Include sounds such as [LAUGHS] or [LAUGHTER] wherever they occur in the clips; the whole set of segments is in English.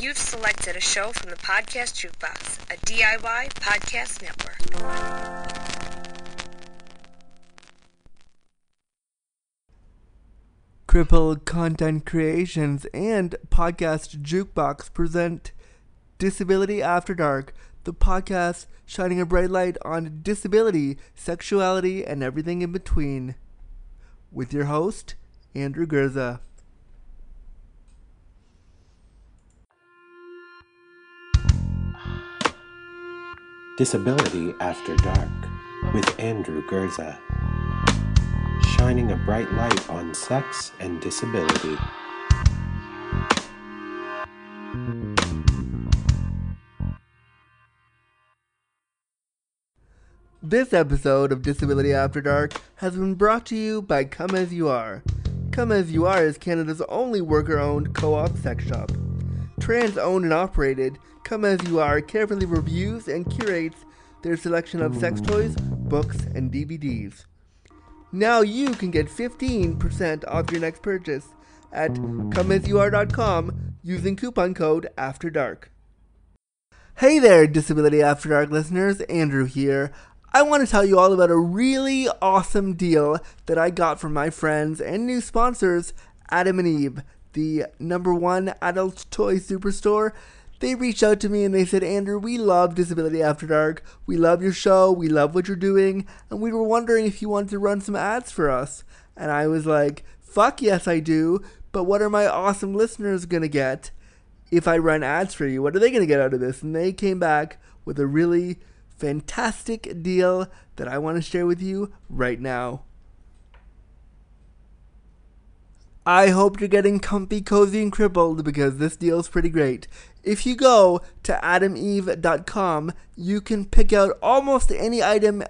You've selected a show from the Podcast Jukebox, a DIY podcast network. Cripple Content Creations and Podcast Jukebox present Disability After Dark, the podcast shining a bright light on disability, sexuality, and everything in between. With your host, Andrew Gurza. Disability After Dark with Andrew Gurza. Shining a bright light on sex and disability. This episode of Disability After Dark has been brought to you by Come As You Are. Come As You Are is Canada's only worker owned co op sex shop. Trans owned and operated, Come As You Are carefully reviews and curates their selection of sex toys, books, and DVDs. Now you can get 15% off your next purchase at comeasyouare.com using coupon code After Dark. Hey there, Disability After Dark listeners, Andrew here. I want to tell you all about a really awesome deal that I got from my friends and new sponsors, Adam and Eve, the number one adult toy superstore. They reached out to me and they said, Andrew, we love Disability After Dark. We love your show. We love what you're doing. And we were wondering if you wanted to run some ads for us. And I was like, fuck yes, I do. But what are my awesome listeners going to get if I run ads for you? What are they going to get out of this? And they came back with a really fantastic deal that I want to share with you right now. I hope you're getting comfy, cozy, and crippled because this deal is pretty great. If you go to adameve.com, you can pick out almost any item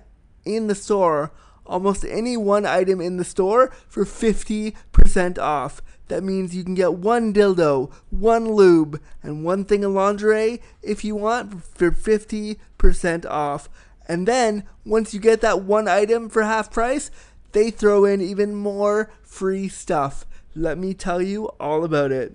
in the store, almost any one item in the store for 50% off. That means you can get one dildo, one lube, and one thing of lingerie if you want for 50% off. And then, once you get that one item for half price, they throw in even more free stuff. Let me tell you all about it.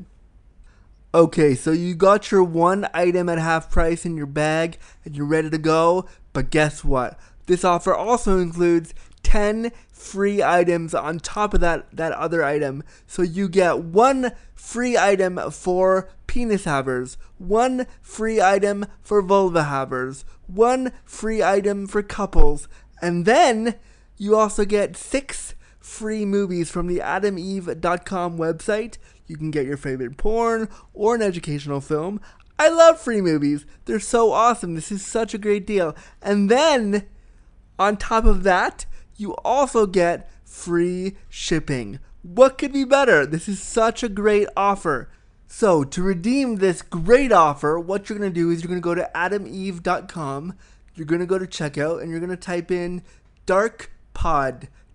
Okay, so you got your one item at half price in your bag and you're ready to go, but guess what? This offer also includes 10 free items on top of that, that other item. So you get one free item for penis havers, one free item for vulva havers, one free item for couples, and then you also get six free movies from the adameve.com website. You can get your favorite porn or an educational film. I love free movies. They're so awesome. This is such a great deal. And then, on top of that, you also get free shipping. What could be better? This is such a great offer. So, to redeem this great offer, what you're going to do is you're going to go to adameve.com, you're going to go to checkout, and you're going to type in Dark Pod.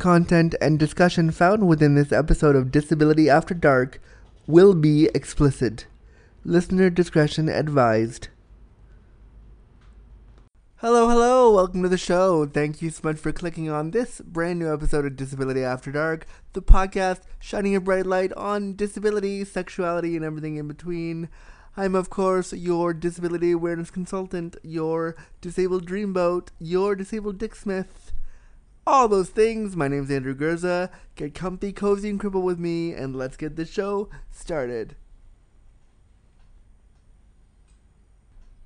content, and discussion found within this episode of Disability After Dark will be explicit. Listener discretion advised. Hello, hello, welcome to the show. Thank you so much for clicking on this brand new episode of Disability After Dark, the podcast shining a bright light on disability, sexuality, and everything in between. I'm, of course, your disability awareness consultant, your disabled dreamboat, your disabled Dick Smith all those things. My name's Andrew Gurza. Get comfy, cozy, and cripple with me, and let's get the show started.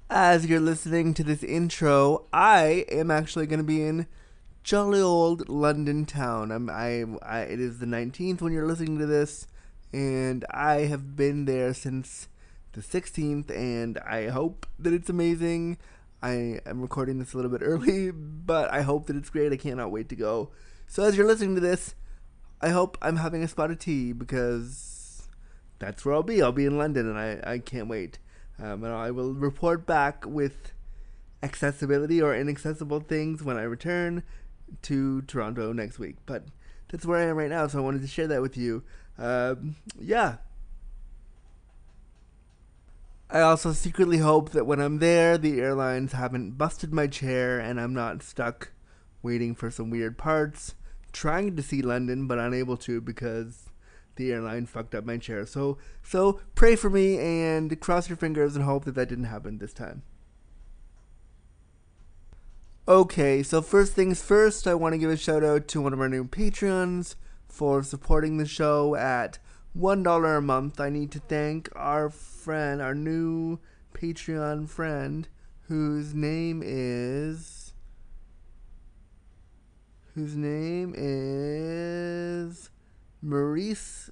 As you're listening to this intro, I am actually going to be in jolly old London town. I'm, I, I, it is the 19th when you're listening to this, and I have been there since the 16th, and I hope that it's amazing. I am recording this a little bit early, [LAUGHS] but I hope that it's great. I cannot wait to go. So as you're listening to this, I hope I'm having a spot of tea because that's where I'll be. I'll be in London and I, I can't wait. Um, and I will report back with accessibility or inaccessible things when I return to Toronto next week. But that's where I am right now, so I wanted to share that with you. Um, yeah. I also secretly hope that when I'm there, the airlines haven't busted my chair and I'm not stuck waiting for some weird parts, trying to see London but unable to because the airline fucked up my chair. So, so pray for me and cross your fingers and hope that that didn't happen this time. Okay, so first things first, I want to give a shout out to one of our new Patreons for supporting the show at $1 a month. I need to thank our friend, our new Patreon friend, whose name is. Whose name is. Maurice.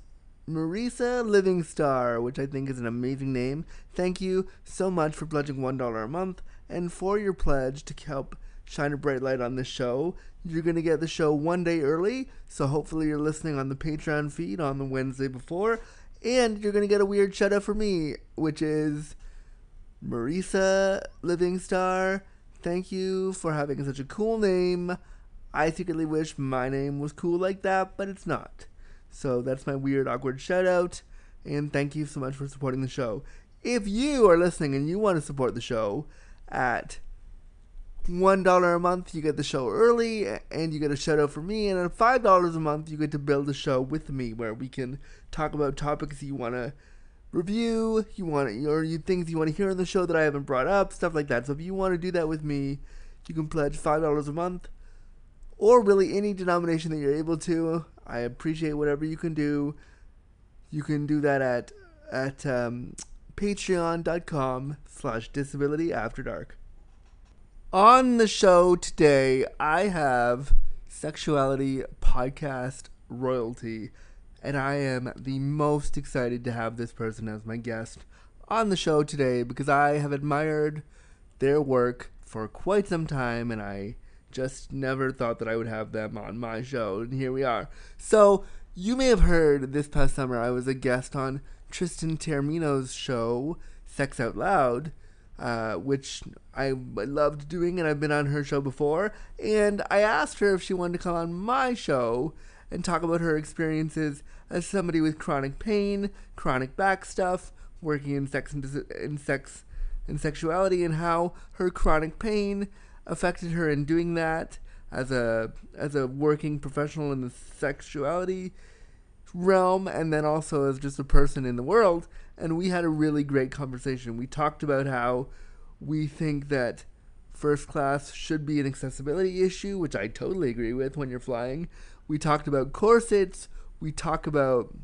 Marisa Living Star, which I think is an amazing name. Thank you so much for pledging $1 a month and for your pledge to help shine a bright light on this show. You're going to get the show one day early, so hopefully you're listening on the Patreon feed on the Wednesday before. And you're going to get a weird shout out for me, which is Marisa Livingstar. Thank you for having such a cool name. I secretly wish my name was cool like that, but it's not. So that's my weird, awkward shout out. And thank you so much for supporting the show. If you are listening and you want to support the show at one dollar a month you get the show early and you get a shout out from me and at five dollars a month you get to build a show with me where we can talk about topics you want to review you want or you things you want to hear on the show that i haven't brought up stuff like that. So if you want to do that with me you can pledge five dollars a month or really any denomination that you're able to. I appreciate whatever you can do. You can do that at at um, patreon.com slash disability after dark on the show today, I have sexuality podcast royalty, and I am the most excited to have this person as my guest on the show today because I have admired their work for quite some time, and I just never thought that I would have them on my show, and here we are. So, you may have heard this past summer I was a guest on Tristan Taormino's show, Sex Out Loud uh, which I loved doing, and I've been on her show before. And I asked her if she wanted to come on my show and talk about her experiences as somebody with chronic pain, chronic back stuff, working in sex and in sex and sexuality, and how her chronic pain affected her in doing that as a as a working professional in the sexuality realm and then also as just a person in the world and we had a really great conversation. We talked about how we think that first class should be an accessibility issue, which I totally agree with when you're flying. We talked about corsets. We talk about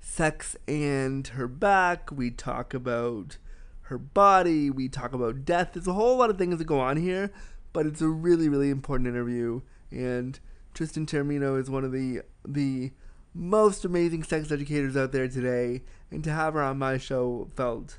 sex and her back. We talk about her body. We talk about death. There's a whole lot of things that go on here, but it's a really, really important interview. And Tristan Taormino is one of the the most amazing sex educators out there today, and to have her on my show felt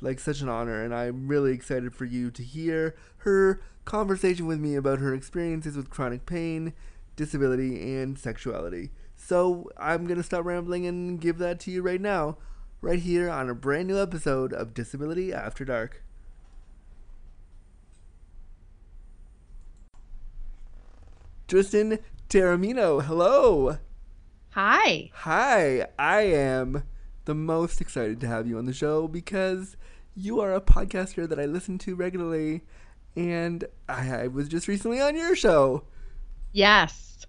like such an honor. And I'm really excited for you to hear her conversation with me about her experiences with chronic pain, disability, and sexuality. So I'm going to stop rambling and give that to you right now, right here on a brand new episode of Disability After Dark. Tristan Taormino, hello. Hi. Hi, I am the most excited to have you on the show because you are a podcaster that I listen to regularly, and I, I was just recently on your show. Yes.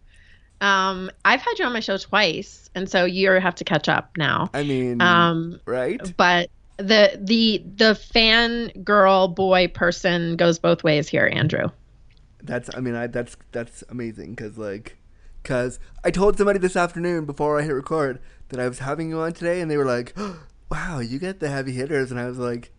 Um, I've had you on my show twice, and so you have to catch up now. I mean, um, right? But the the the fan girl boy person goes both ways here, Andrew. That's I mean I that's that's amazing because like because I told somebody this afternoon before I hit record that I was having you on today, and they were like, oh, [GASPS] "Wow, you get the heavy hitters," and I was like.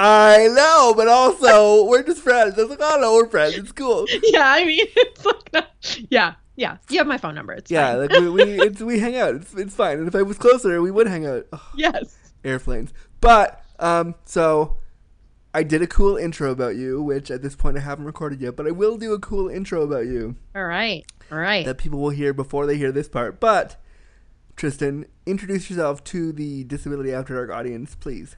I know, but also [LAUGHS] we're just friends. I was like, oh no, we're friends. It's cool. [LAUGHS] Yeah, I mean, [LAUGHS] it's like, no. yeah, yeah. You have my phone number. It's yeah, fine. like we we, it's, we hang out. It's it's fine. And if I was closer, we would hang out. Oh, yes. Airplanes, but um, so I did a cool intro about you, which at this point I haven't recorded yet, but I will do a cool intro about you. All right. All right. That people will hear before they hear this part. But, Tristan, introduce yourself to the Disability After Dark audience, please.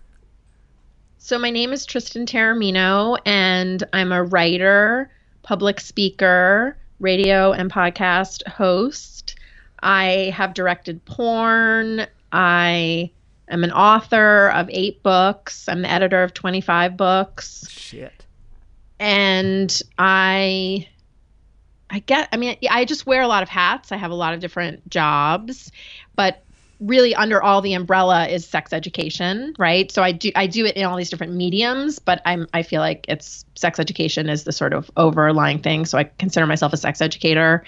So my name is Tristan Taormino, and I'm a writer, public speaker, radio and podcast host. I have directed porn. I am an author of eight books. I'm the editor of 25 books. Shit. And I I get I mean I just wear a lot of hats. I have a lot of different jobs, but really under all the umbrella is sex education, right? So I do I do it in all these different mediums, but I'm I feel like it's sex education is the sort of overlying thing. So I consider myself a sex educator.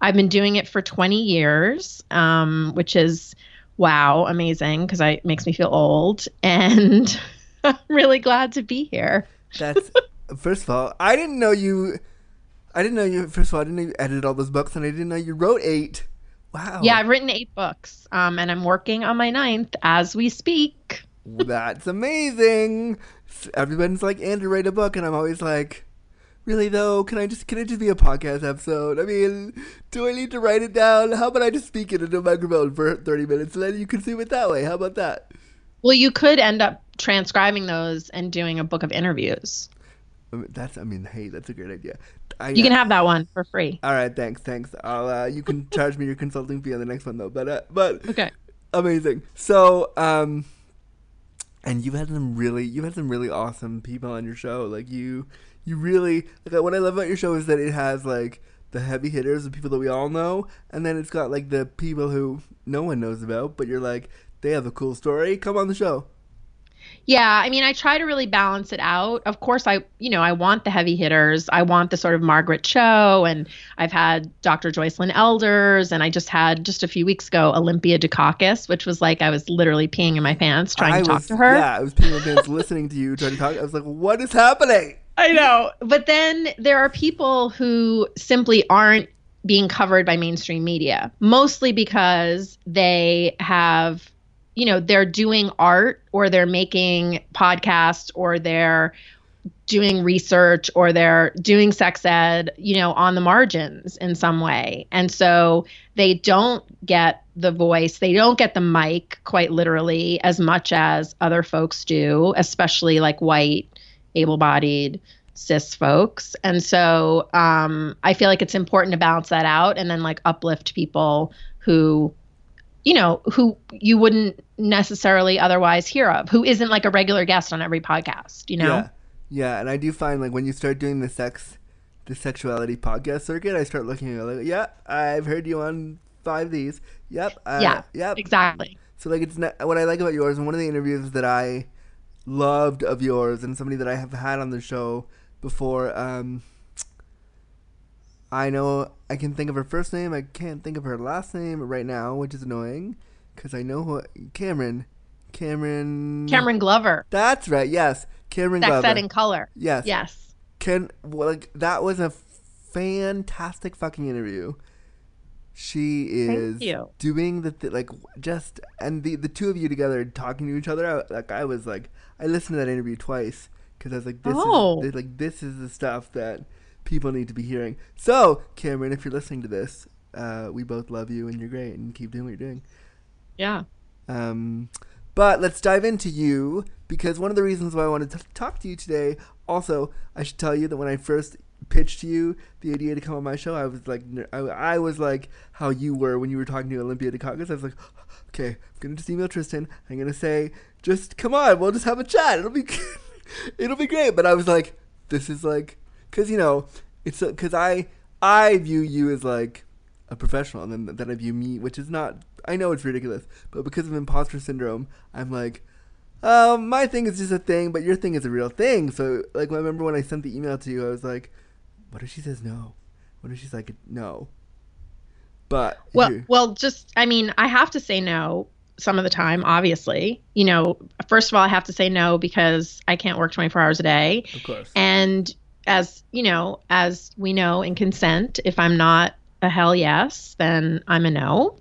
I've been doing it for 20 years, um, which is wow, amazing because it makes me feel old, and [LAUGHS] I'm really glad to be here. That's first of all, I didn't know you. I didn't know you. First of all, I didn't know you edited all those books, and I didn't know you wrote eight. Wow. Yeah, I've written eight books, um, and I'm working on my ninth as we speak. [LAUGHS] That's amazing. Everyone's like, Andrew, write a book, and I'm always like, really though? Can I just can it just be a podcast episode? I mean, do I need to write it down? How about I just speak it into a microphone for 30 minutes, and then you consume it that way? How about that? Well, you could end up transcribing those and doing a book of interviews. That's I mean, hey, that's a great idea. I, You can have that one for free. All right, thanks, thanks. I'll uh, you can charge me your consulting fee on the next one though. But uh, but Okay. amazing. So um, and you've had some really you've had some really awesome people on your show. Like you you really like what I love about your show is that it has like the heavy hitters, the people that we all know, and then it's got like the people who no one knows about, but you're like they have a cool story. Come on the show. Yeah, I mean, I try to really balance it out. Of course, I, you know, I want the heavy hitters. I want the sort of Margaret Cho, and I've had Dr. Joycelyn Elders, and I just had just a few weeks ago Olympia Dukakis, which was like I was literally peeing in my pants trying I to talk was, to her. Yeah, I was peeing in my pants listening to you trying to talk. I was like, what is happening? I know. But then there are people who simply aren't being covered by mainstream media, mostly because they have, you know, they're doing art or they're making podcasts or they're doing research or they're doing sex ed, you know, on the margins in some way. And so they don't get the voice, they don't get the mic quite literally as much as other folks do, especially like white able-bodied cis folks and so um, i feel like it's important to balance that out and then like uplift people who you know who you wouldn't necessarily otherwise hear of who isn't like a regular guest on every podcast you know Yeah, yeah, and I do find like when you start doing the sex, the sexuality podcast circuit, I start looking at it like, yeah, I've heard you on five of these. Yep. Uh, yeah Yep. exactly So like it's not, what I like about yours, and one of the interviews that I loved of yours, and somebody that I have had on the show before. Um, I know I can think of her first name. I can't think of her last name right now, which is annoying because I know who Cameron. Cameron. cameron glover That's right. Yes, Cameron sex Glover. ed in color Yes. yes Can well, like that was a fantastic fucking interview. She is doing the th- like just and the the two of you together talking to each other. I, like I was like I listened to that interview twice because I was like this Oh. is like this is the stuff that people need to be hearing. So Cameron, if you're listening to this, uh, we both love you and you're great and keep doing what you're doing. yeah Um, but let's dive into you because one of the reasons why I wanted to talk to you today. Also, I should tell you that when I first pitched to you the idea to come on my show, I was like, I, I was like how you were when you were talking to Olympia Dukakis. I was like, okay, I'm gonna just email Tristan. I'm gonna say, just come on, we'll just have a chat. It'll be, [LAUGHS] it'll be great. But I was like, this is like, cause you know, it's because I I view you as like a professional, and then then I view me, which is not. I know it's ridiculous, but because of imposter syndrome, I'm like, um, my thing is just a thing, but your thing is a real thing. So, like, I remember when I sent the email to you, I was like, what if she says no? What if she's like no? But Well, here- well, just I mean, I have to say no some of the time. Obviously, you know, first of all, I have to say no because I can't work 24 hours a day, of course, and as you know, as we know in consent, if I'm not a hell yes, then I'm a no.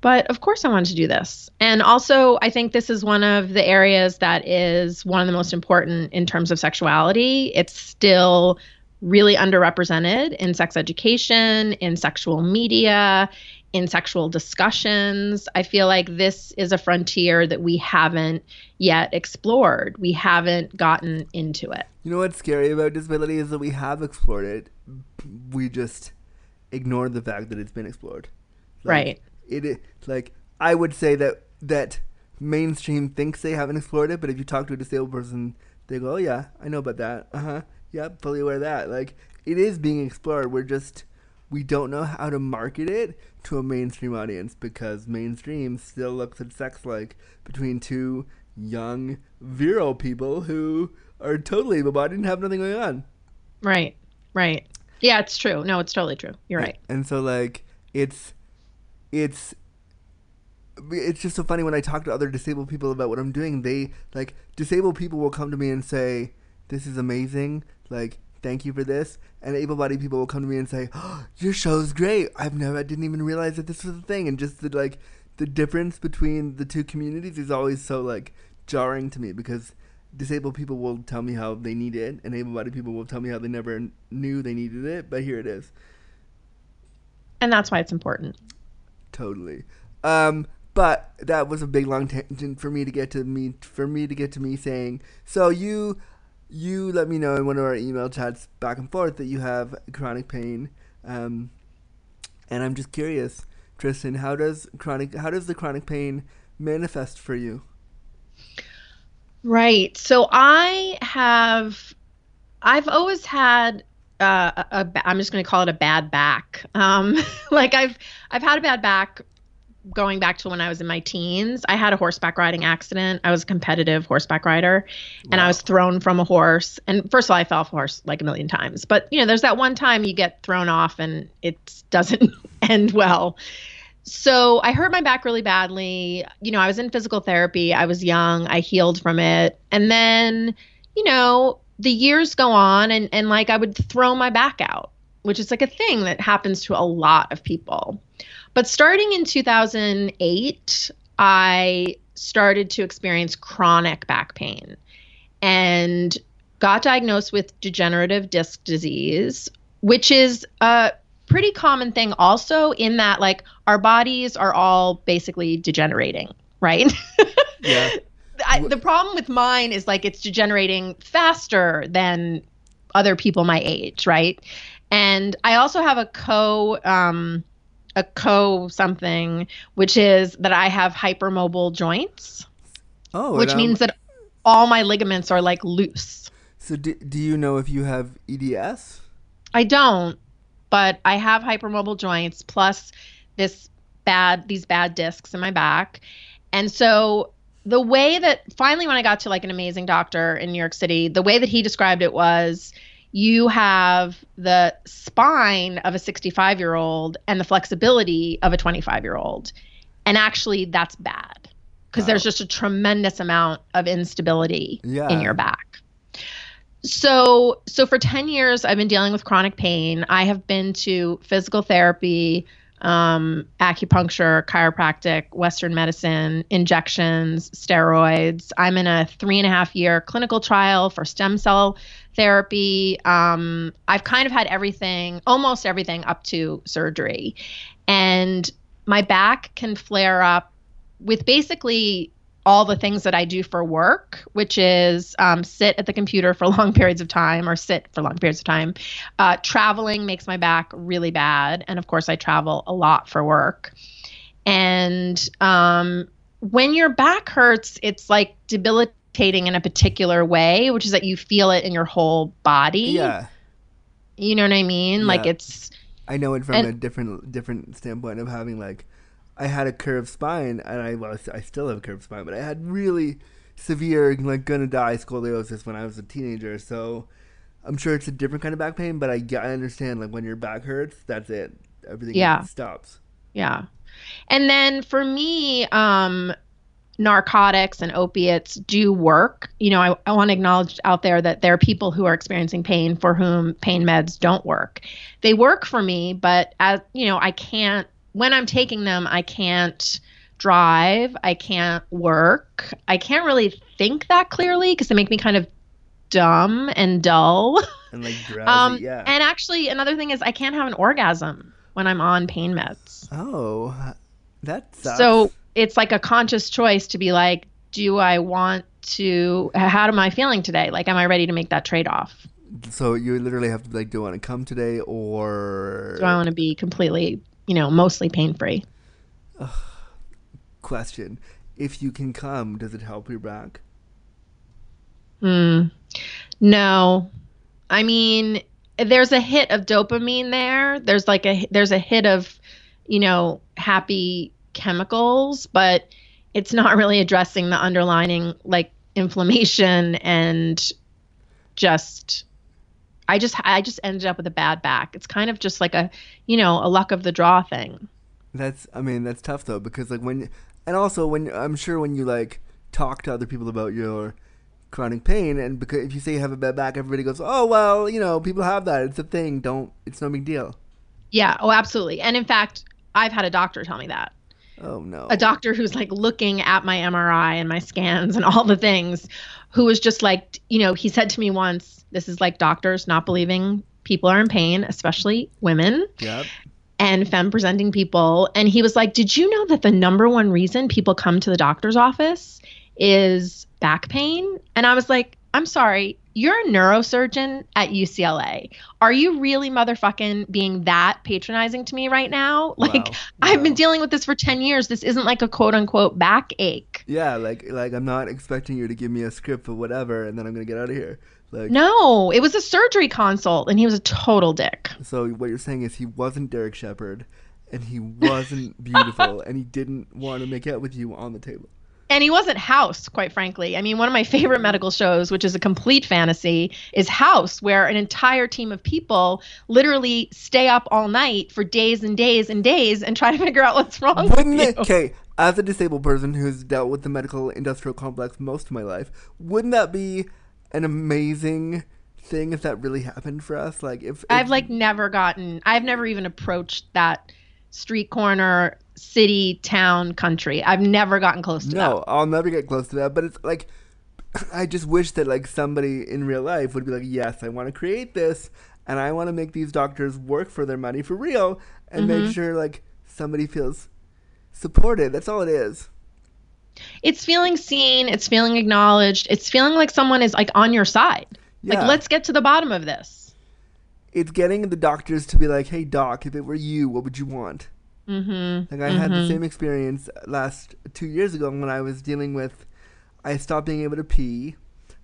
But of course, I wanted to do this. And also, I think this is one of the areas that is one of the most important in terms of sexuality. It's still really underrepresented in sex education, in sexual media, in sexual discussions. I feel like this is a frontier that we haven't yet explored. We haven't gotten into it. You know what's scary about disability is that we have explored it. We just ignore the fact that it's been explored. Like, Right. It is like I would say that that mainstream thinks they haven't explored it, but if you talk to a disabled person, they go, "Oh yeah, I know about that. Uh huh. Yep, fully aware of that." Like it is being explored. We're just we don't know how to market it to a mainstream audience because mainstream still looks at sex like between two young virile people who are totally able-bodied and have nothing going on. Right. Right. Yeah, it's true. No, it's totally true. You're right. And so like it's it's it's just so funny when I talk to other disabled people about what I'm doing. They like disabled people will come to me and say, "This is amazing. Like, thank you for this." And able-bodied people will come to me and say, oh, [GASPS] "Your show's great. I've never, I didn't even realize that this was a thing." And just the like the difference between the two communities is always so like jarring to me because disabled people will tell me how they need it, and able-bodied people will tell me how they never knew they needed it. But here it is. And that's why it's important. Totally. Um, but that was a big long tangent for me to get to me for me to get to me saying. So you you let me know in one of our email chats back and forth that you have chronic pain, um, and I'm just curious, Tristan, how does chronic how does the chronic pain manifest for you? Right. So I have, I've always had uh, a, a I'm just going to call it a bad back. Um, [LAUGHS] like I've, I've had a bad back going back to when I was in my teens. I had a horseback riding accident. I was a competitive horseback rider, and I was thrown from a horse. And first of all, I fell off a horse like a million times. But you know, there's that one time you get thrown off and it doesn't [LAUGHS] end well. So I hurt my back really badly. You know, I was in physical therapy. I was young. I healed from it. And then, you know, the years go on and, and like I would throw my back out, which is like a thing that happens to a lot of people. But starting in 2008, I started to experience chronic back pain and got diagnosed with degenerative disc disease, which is a pretty common thing also in that like our bodies are all basically degenerating, right? [LAUGHS] Yeah. I, the problem with mine is like it's degenerating faster than other people my age, right? And I also have a co um, a co something, which is that I have hypermobile joints, Oh, which and, um, means that all my ligaments are like loose. So do, do you know if you have EDS? I don't, but I have hypermobile joints plus this bad these bad discs in my back. And so the way that finally when I got to like an amazing doctor in New York City, the way that he described it was you have the spine of a 65 year old and the flexibility of a 25 year old. And actually, that's bad because Wow. there's just a tremendous amount of instability Yeah. in your back. So, so for 10 years, I've been dealing with chronic pain. I have been to physical therapy, um, acupuncture, chiropractic, Western medicine, injections, steroids. I'm in a three and a half year clinical trial for stem cell therapy. Um, I've kind of had everything, almost everything up to surgery. And my back can flare up with basically all the things that I do for work, which is um, sit at the computer for [LAUGHS] long periods of time or sit for long periods of time. Uh, traveling makes my back really bad. And of course, I travel a lot for work. And um, when your back hurts, it's like debilitating in a particular way, which is that you feel it in your whole body. Yeah. You know what I mean? Like it's, I know it from And- a different different standpoint of having like I had a curved spine and I well I still have a curved spine, but I had really severe like gonna die scoliosis when I was a teenager. So I'm sure it's a different kind of back pain, but I I understand like when your back hurts, that's it. Everything Yeah. stops. Yeah. And then for me, um, narcotics and opiates do work. You know, I, I want to acknowledge out there that there are people who are experiencing pain for whom pain meds don't work. They work for me, but as you know, I can't when I'm taking them, I can't drive, I can't work, I can't really think that clearly because they make me kind of dumb and dull. [LAUGHS] And like drowsy, Um, yeah. And actually, another thing is I can't have an orgasm. when I'm on pain meds. Oh, that sucks. So it's like a conscious choice to be like, do I want to, how am I feeling today? Like, am I ready to make that trade off? So you literally have to like, do I want to come today or Do I want to be completely, you know, mostly pain free? question? If you can come, does it help your back? Hmm. No. I mean, there's a hit of dopamine there. There's like a there's a hit of, you know, happy chemicals, but it's not really addressing the underlining like inflammation and just I just I just ended up with a bad back. It's kind of just like a, you know, a luck of the draw thing. That's I mean that's tough though because like when and also when I'm sure when you like talk to other people about your chronic pain and because if you say you have a bad back everybody goes oh well you know people have that it's a thing don't it's no big deal Yeah, oh absolutely. And in fact, I've had a doctor tell me that. Oh no a doctor who's like looking at my MRI and my scans and all the things, who was just like, you know, he said to me once, this is like doctors not believing people are in pain, especially women yep and femme presenting people. And he was like, Did you know that the number one reason people come to the doctor's office is back pain? And I was like, I'm sorry, you're a neurosurgeon at UCLA. Are you really motherfucking being that patronizing to me right now? Like, Wow. I've been dealing with this for 10 years. This isn't like a quote unquote backache. yeah like like I'm not expecting you to give me a script for whatever and then I'm gonna get out of here like No, it was a surgery consult and he was a total dick. so what you're saying is he wasn't Derek Shepherd and he wasn't beautiful [LAUGHS] and he didn't want to make out with you on the table And he wasn't House, quite frankly. I mean, one of my favorite medical shows, which is a complete fantasy, is House, where an entire team of people literally stay up all night for days and days and days and try to [LAUGHS] figure out what's wrong Wouldn't with it? you. Okay, as a disabled person who's dealt with the medical industrial complex most of my life, wouldn't that be an amazing thing if that really happened for us? Like if, if I've like never gotten, I've never even approached that street corner, city, town, country. I've never gotten close to no, that. No, I'll never get close to that. But it's like I just wish that like somebody in real life would be like, yes, I want to create this, and I want to make these doctors work for their money for real, and Mm-hmm. make sure like somebody feels supported. That's all it is. It's feeling seen, it's feeling acknowledged, it's feeling like someone is like on your side. Yeah. Like, let's get to the bottom of this. it's getting the doctors to be like, "Hey, doc, if it were you, what would you want?" Mm-hmm. Like I had the same experience last two years ago when I was dealing with. I stopped being able to pee.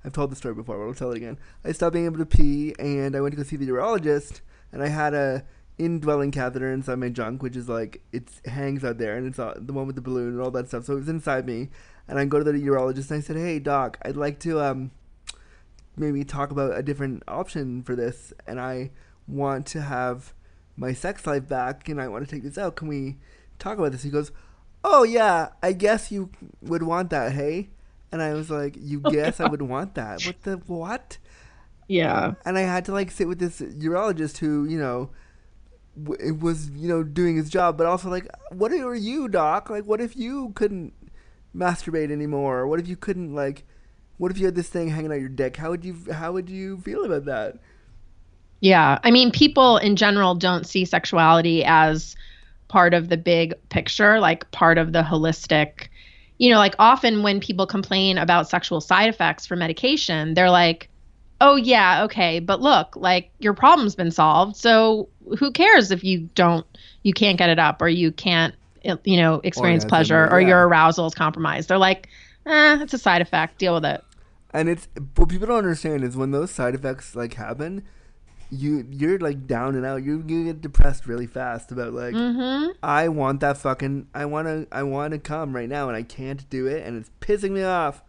I've told the story before, but I'll tell it again. I stopped being able to pee, and I went to go see the urologist, and I had a indwelling catheter inside my junk, which is like it hangs out there, and it's uh, the one with the balloon and all that stuff. So it was inside me, and I go to the urologist, and I said, "Hey, doc, I'd like to um maybe talk about a different option for this, and I want to have my sex life back, and I want to take this out. Can we talk about this?" He goes, "Oh yeah, I guess you would want that, hey." And I was like, "You [LAUGHS] guess I would want that? What the what?" Yeah. and I had to like sit with this urologist who, you know, w- it was you know doing his job, but also like, what are you, doc? Like, what if you couldn't masturbate anymore? What if you couldn't like, what if you had this thing hanging out your dick? How would you how would you feel about that? Yeah. I mean, people in general don't see sexuality as part of the big picture, like part of the holistic. You know, like often when people complain about sexual side effects for medication, they're like, oh, yeah, okay, but look, like your problem's been solved. So who cares if you don't, you can't get it up or you can't, you know, experience Orgasm, pleasure or yeah. your arousal is compromised? They're like, eh, it's a side effect. Deal with it. And it's what people don't understand is when those side effects like happen, you you're like down and out. You you get depressed really fast about like Mm-hmm. I want that fucking I want to I want to come right now and I can't do it and it's pissing me off.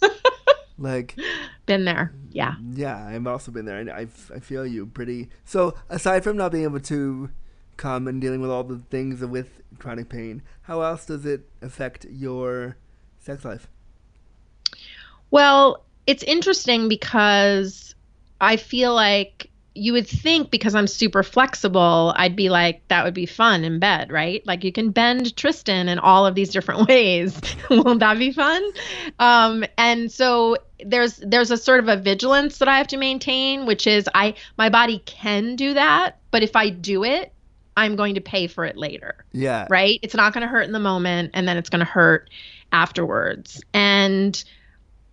[LAUGHS] like Been there. Yeah. yeah, I've also been there and I, I feel you pretty. So aside from not being able to come and dealing with all the things with chronic pain, how else does it affect your sex life? Well, it's interesting because I feel like you would think because I'm super flexible, I'd be like, that would be fun in bed, right? Like you can bend Tristan in all of these different [LAUGHS] ways. Won't that be fun? Um, and so there's there's a sort of a vigilance that I have to maintain, which is I my body can do that, but if I do it, I'm going to pay for it later. Yeah. Right? It's not going to hurt in the moment and then it's going to hurt afterwards. And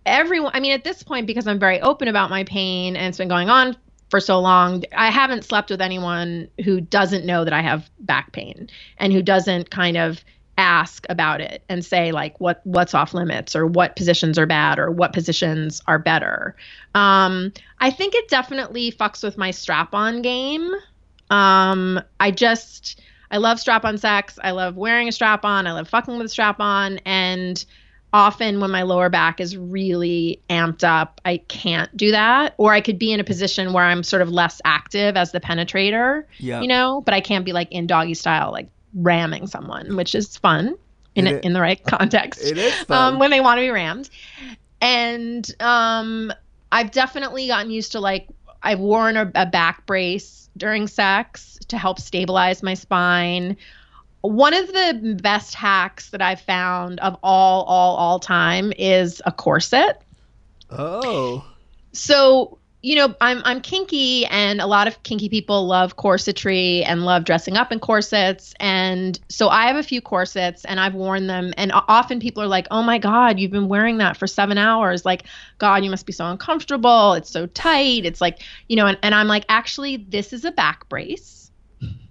everyone, I mean, at this point, because I'm very open about my pain and it's been going on for so long, I haven't slept with anyone who doesn't know that I have back pain and who doesn't kind of ask about it and say like what what's off limits or what positions are bad or what positions are better. Um, I think it definitely fucks with my strap on game. Um, I just I love strap on sex. I love wearing a strap on. I love fucking with a strap on and often when my lower back is really amped up, I can't do that. Or I could be in a position where I'm sort of less active as the penetrator, Yeah. you know, but I can't be like in doggy style, like ramming someone, which is fun in, It in the right [LAUGHS] context. It is fun. Um, when they want to be rammed. And um, I've definitely gotten used to like, I've worn a, a back brace during sex to help stabilize my spine one of the best hacks that I've found of all, all, all time is a corset. oh. So, you know, I'm I'm kinky and a lot of kinky people love corsetry and love dressing up in corsets. And so I have a few corsets and I've worn them. And often people are like, oh my God, you've been wearing that for seven hours. Like, God, you must be so uncomfortable. It's so tight. It's like, you know, and, and I'm like, actually, this is a back brace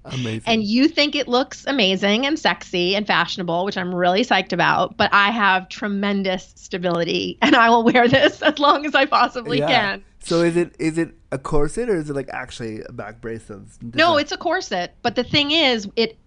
Amazing. and you think it looks amazing and sexy and fashionable, which I'm really psyched about, but I have tremendous stability [LAUGHS] and I will wear this as long as I possibly Yeah. can. So is it is it a corset or is it like actually a back brace? that's No, it's a corset, but the thing is it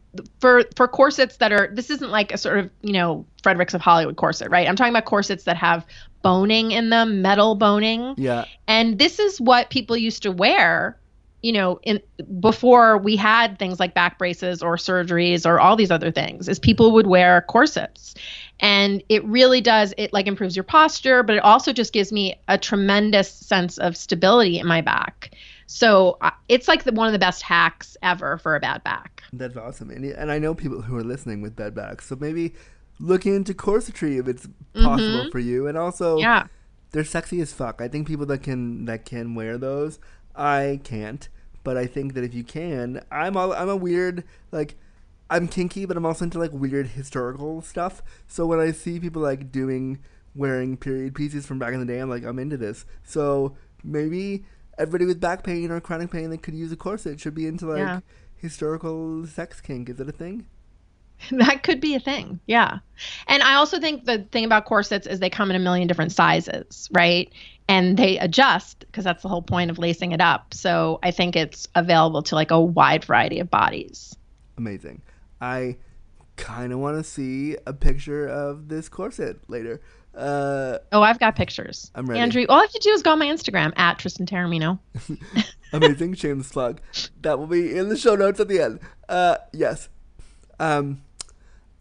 for for corsets that are this isn't like a sort of, you know, Fredericks of Hollywood corset, right? I'm talking about corsets that have boning in them, metal boning. yeah. And this is what people used to wear, you know, in before we had things like back braces or surgeries or all these other things. Is people would wear corsets. And it really does it like improves your posture, but it also just gives me a tremendous sense of stability in my back. So uh, it's like the, one of the best hacks ever for a bad back. That's awesome. And, and I know people who are listening with bad backs. So maybe look into corsetry if it's possible for you. And also Yeah. they're sexy as fuck. I think people that can that can wear those, I can't. But I think that if you can, I'm all I'm a weird like I'm kinky, but I'm also into like weird historical stuff. So when I see people like doing wearing period pieces from back in the day, I'm like I'm into this. So maybe everybody with back pain or chronic pain that could use a corset should be into like Yeah. historical sex kink. Is that a thing? [LAUGHS] That could be a thing. Yeah. And I also think the thing about corsets is they come in a million different sizes, right? And they adjust because that's the whole point of lacing it up. So I think it's available to like a wide variety of bodies. Amazing. I kind of want to see a picture of this corset later. Uh, Oh, I've got pictures. I'm ready. Andrew, all I have to do is go on my Instagram at Tristan Taormino. [LAUGHS] amazing shameless plug. That will be in the show notes at the end. Uh, yes. Um,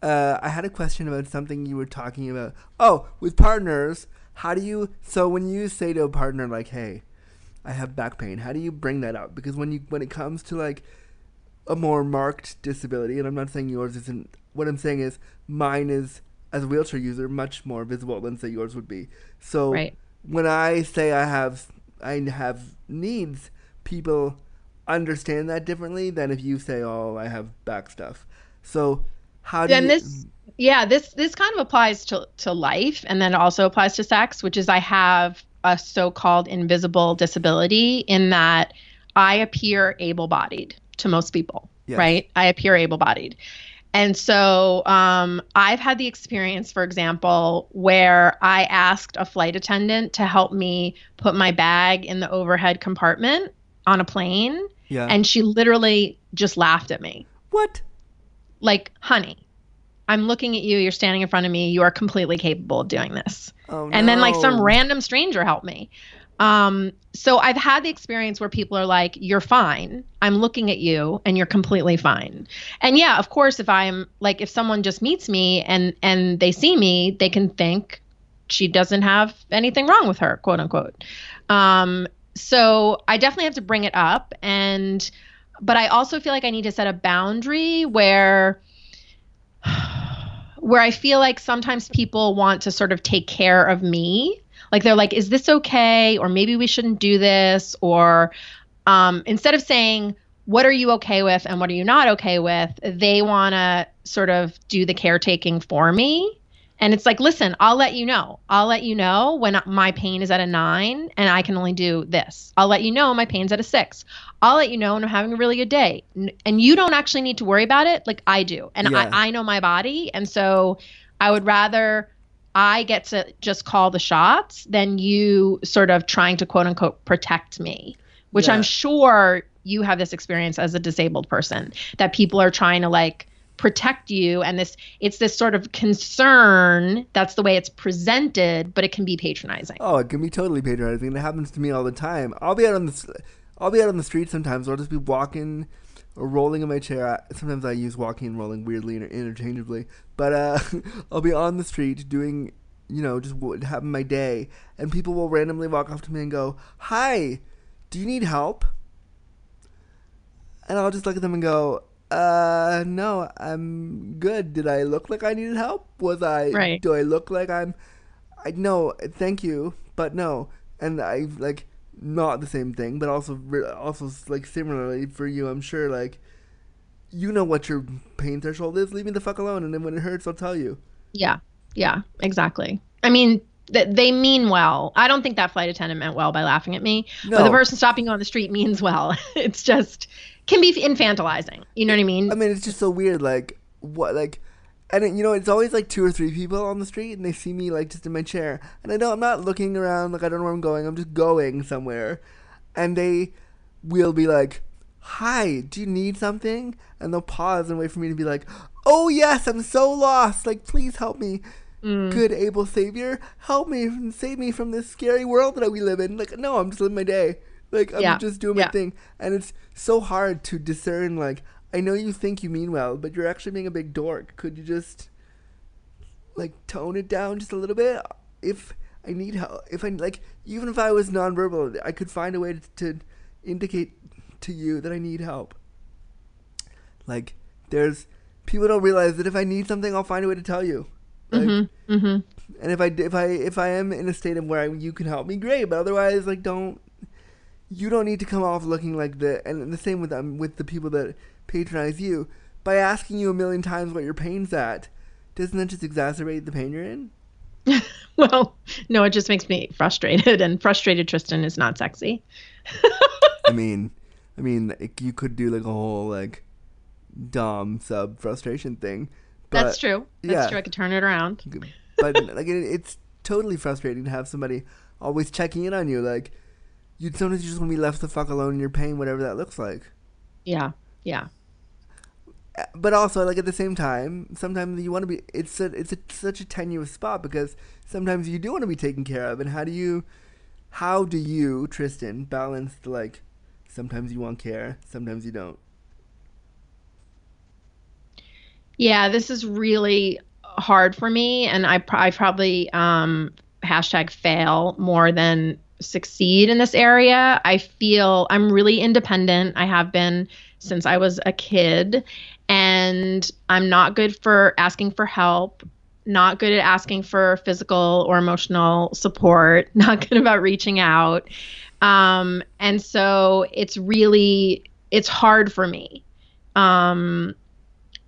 uh, I had a question about something you were talking about. Oh, with partners, how do you? So when you say to a partner like, "Hey, I have back pain," how do you bring that up? Because when you when it comes to like a more marked disability, and I'm not saying yours isn't. What I'm saying is mine is as a wheelchair user much more visible than say yours would be. So Right. when I say I have I have needs, people understand that differently than if you say, "Oh, I have back stuff." So how do And you? this yeah, this this kind of applies to to life and then also applies to sex, which is I have a so-called invisible disability in that I appear able-bodied to most people, Yes. right? I appear able-bodied. And so um, I've had the experience, for example, where I asked a flight attendant to help me put my bag in the overhead compartment on a plane, yeah. and she literally just laughed at me what? Like, honey, I'm looking at you. You're standing in front of me. You are completely capable of doing this. Oh, no. And then, like, some random stranger helped me. Um, so I've had the experience where people are like, "You're fine. I'm looking at you, and you're completely fine." And yeah, of course, if I'm like, if someone just meets me and and they see me, they can think she doesn't have anything wrong with her, quote unquote. Um, so I definitely have to bring it up, and but I also feel like I need to set a boundary where where I feel like sometimes people want to sort of take care of me. Like they're like, is this okay? Or maybe we shouldn't do this. Or um, instead of saying, what are you okay with and what are you not okay with? They want to sort of do the caretaking for me. And it's like, listen, I'll let you know. I'll let you know when my pain is at a nine and I can only do this. I'll let you know my pain's at a six. I'll let you know when I'm having a really good day. And you don't actually need to worry about it like I do. And yeah. I, I know my body. And so I would rather I get to just call the shots than you sort of trying to quote unquote protect me, which yeah. I'm sure you have this experience as a disabled person that people are trying to like protect you and this it's this sort of concern that's the way it's presented but it can be patronizing. Oh it can be totally patronizing. It happens to me all the time. I'll be out on the i'll be out on the street sometimes. I'll just be walking or rolling in my chair. Sometimes i use walking and rolling weirdly interchangeably but uh, [LAUGHS] i'll be on the street doing you know just having my day and people will randomly walk up to me and go hi do you need help? And I'll just look at them and go, uh, no, I'm good. Did I look like I needed help? Was I, right. do I look like I'm, I, no, thank you, but no. And I, like, not the same thing, but also, also, like, similarly for you, I'm sure, like, you know what your pain threshold is. Leave me the fuck alone. And then when it hurts, I'll tell you. Yeah. Yeah, exactly. I mean, that they mean well. I don't think that flight attendant meant well by laughing at me. No. But the person stopping you on the street means well. [LAUGHS] it's just can be infantilizing. You know what I mean? I mean, it's just so weird. Like what? Like, and it, you know, it's always like two or three people on the street, and they see me like just in my chair, and I know I'm not looking around. Like I don't know where I'm going. I'm just going somewhere, and they will be like, "Hi, do you need something?" And they'll pause and wait for me to be like, "Oh yes, I'm so lost. Like, please help me." Mm. Good able savior, help me and save me from this scary world that we live in. Like, no, I'm just living my day. Like I'm yeah. just doing my yeah. thing, and it's so hard to discern. Like I know you think you mean well, but you're actually being a big dork. Could you just like tone it down just a little bit? If I need help, if I like, even if I was nonverbal, I could find a way to, to indicate to you that I need help. Like there's people don't realize that if I need something, I'll find a way to tell you. Like, mm-hmm, mm-hmm. And if I if I if I am in a state of where I, you can help me, great. But otherwise, like don't you don't need to come off looking like the and the same with um, with the people that patronize you by asking you a million times what your pain's at. Doesn't that just exacerbate the pain you're in? [LAUGHS] well, no, it just makes me frustrated, and frustrated Tristan is not sexy. [LAUGHS] I mean, I mean, like, you could do like a whole like dom sub frustration thing. But, That's true. That's yeah. true. I could turn it around. but like, it, it's totally frustrating to have somebody always checking in on you, like you sometimes you just want to be left the fuck alone in your pain, whatever that looks like. Yeah, yeah. Uh, but also, like at the same time, sometimes you want to be. It's a, it's a, such a tenuous spot because sometimes you do want to be taken care of. And how do you, how do you, Tristan, balance the like? Sometimes you want care, sometimes you don't. Yeah, this is really hard for me, and I, I probably um, hashtag fail more than succeed in this area. I feel I'm really independent. I have been since I was a kid, and I'm not good for asking for help, not good at asking for physical or emotional support, [LAUGHS] not good about reaching out. Um, and so it's really it's hard for me. Um,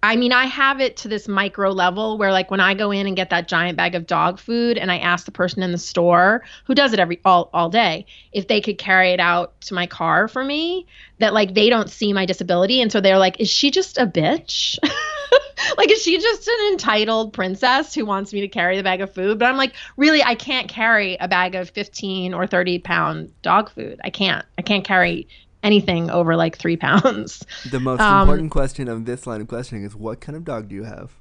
I mean, I have it to this micro level where, like, when I go in and get that giant bag of dog food, and I ask the person in the store who does it every all all day if they could carry it out to my car for me, that like they don't see my disability, and so they're like, "Is she just a bitch? [LAUGHS] like, is she just an entitled princess who wants me to carry the bag of food?" But I'm like, really, I can't carry a bag of 15 or 30 pound dog food. I can't. I can't carry anything over like three pounds. The most um, important question of this line of questioning is what kind of dog do you have?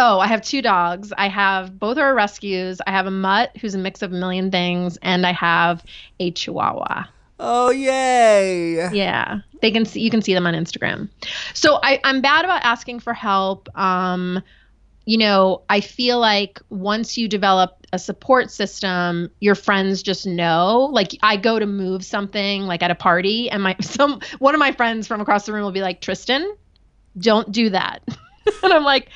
Oh, I have two dogs. I have both are rescues. I have a mutt who's a mix of a million things, and I have a chihuahua. Oh yay! Yeah, they can see you can see them on Instagram. So I, I'm bad about asking for help. Um, you know, I feel like once you develop a support system, your friends just know. Like I go to move something like at a party and my [LAUGHS] some one of my friends from across the room will be like, "Tristan, don't do that." [LAUGHS] and I'm like,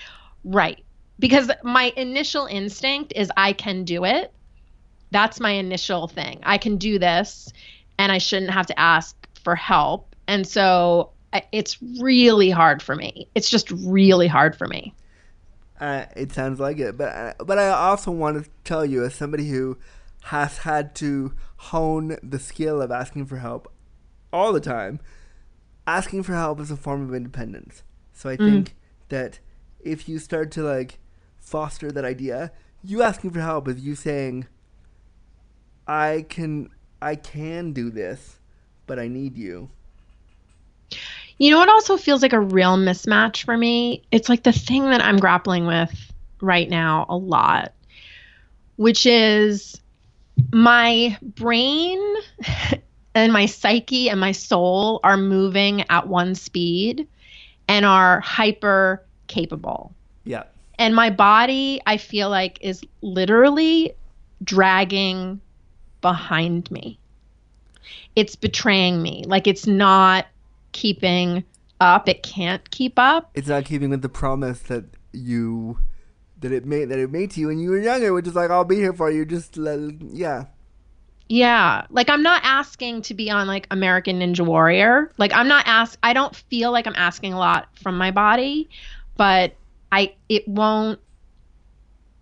"Right." Because my initial instinct is I can do it. That's my initial thing. I can do this and I shouldn't have to ask for help. And so it's really hard for me. It's just really hard for me. Uh, it sounds like it, but uh, but I also want to tell you, as somebody who has had to hone the skill of asking for help all the time, asking for help is a form of independence. So I think that if you start to like foster that idea, you asking for help is you saying, "I can, I can do this, but I need you." You know what also feels like a real mismatch for me? It's like the thing that I'm grappling with right now a lot, which is my brain [LAUGHS] and my psyche and my soul are moving at one speed and are hyper capable. Yeah, And my body, I feel like, is literally dragging behind me. It's betraying me. Like it's not keeping up. It can't keep up. it's not keeping with the promise that you that it made that it made to you when you were younger, which is like I'll be here for you. Just let, yeah, Yeah. Like I'm not asking to be on like American Ninja Warrior. Like I'm not ask I don't feel like I'm asking a lot from my body, but I it won't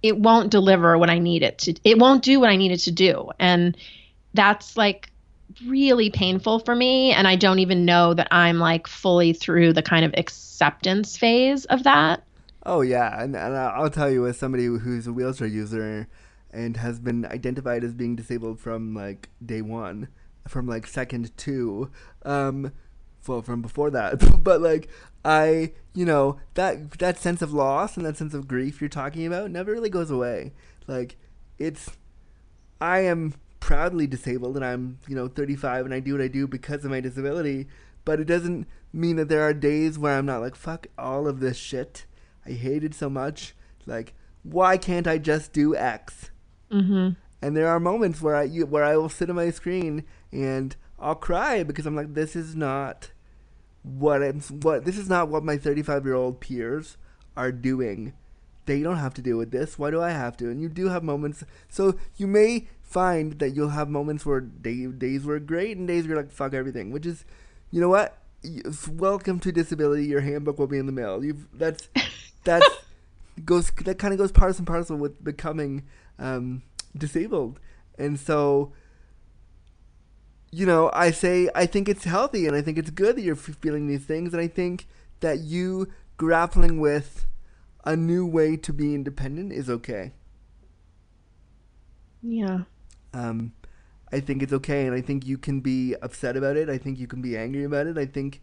it won't deliver what I need it to it won't do what I need it to do. And that's like really painful for me and I don't even know that I'm like fully through the kind of acceptance phase of that. Oh yeah, and, and I'll tell you, as somebody who's a wheelchair user and has been identified as being disabled from like day one, from like second two, um, well from before that, [LAUGHS] but like I, you know, that that sense of loss and that sense of grief you're talking about never really goes away. Like it's, I am proudly disabled and I'm you know 35 and I do what I do because of my disability, but it doesn't mean that there are days where I'm not like fuck all of this shit. I hate it so much. Like, why can't I just do X? Mhm. And there are moments where I you, where I will sit on my screen and I'll cry because I'm like, this is not what I'm what this is not what my 35 year old peers are doing. They don't have to deal with this. Why do I have to? And you do have moments. So you may find that you'll have moments where day, days were great and days where you're like fuck everything, which is, you know what? Welcome to disability. Your handbook will be in the mail. You've that's [LAUGHS] that's goes that kind of goes part and parcel with becoming um, disabled, and so you know I say I think it's healthy and I think it's good that you're feeling these things, and I think that you grappling with a new way to be independent is okay. Yeah. Um, I think it's okay, and I think you can be upset about it. I think you can be angry about it. I think,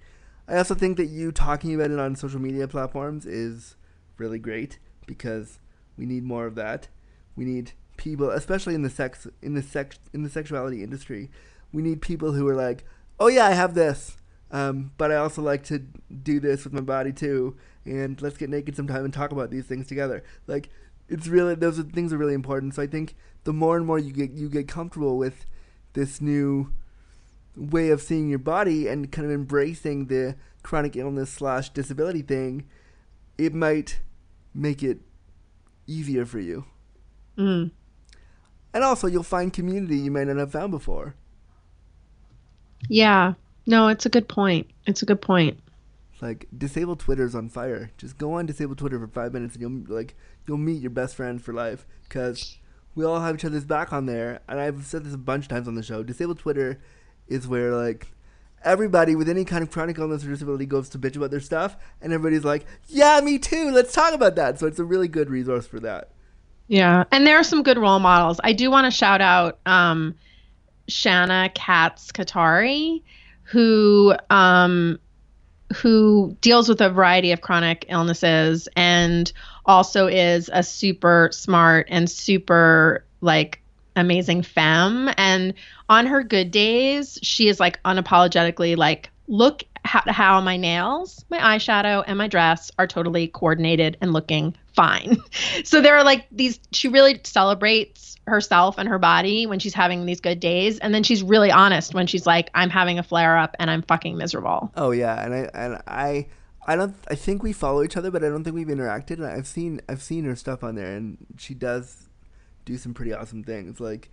I also think that you talking about it on social media platforms is really great because we need more of that. We need people, especially in the sex in the sex in the sexuality industry, we need people who are like, oh yeah, I have this, um, but I also like to do this with my body too, and let's get naked sometime and talk about these things together. Like, it's really those things are really important. So I think the more and more you get you get comfortable with this new way of seeing your body and kind of embracing the chronic illness slash disability thing, it might make it easier for you. Mm. And also, you'll find community you might not have found before. Yeah. No, it's a good point. It's a good point. Like disabled Twitter's on fire. Just go on disabled Twitter for five minutes, and you'll like you'll meet your best friend for life. Cause we all have each other's back on there. And I've said this a bunch of times on the show. Disabled Twitter is where like everybody with any kind of chronic illness or disability goes to bitch about their stuff, and everybody's like, "Yeah, me too. Let's talk about that." So it's a really good resource for that. Yeah. And there are some good role models. I do want to shout out um, Shanna Katz Kattari, who um, who deals with a variety of chronic illnesses and also is a super smart and super like amazing femme. And on her good days she is like unapologetically like look how, how my nails my eyeshadow and my dress are totally coordinated and looking fine [LAUGHS] so there are like these she really celebrates herself and her body when she's having these good days and then she's really honest when she's like i'm having a flare up and i'm fucking miserable Oh yeah, and I and I I don't I think we follow each other, but I don't think we've interacted. And I've seen I've seen her stuff on there, and she does do some pretty awesome things. Like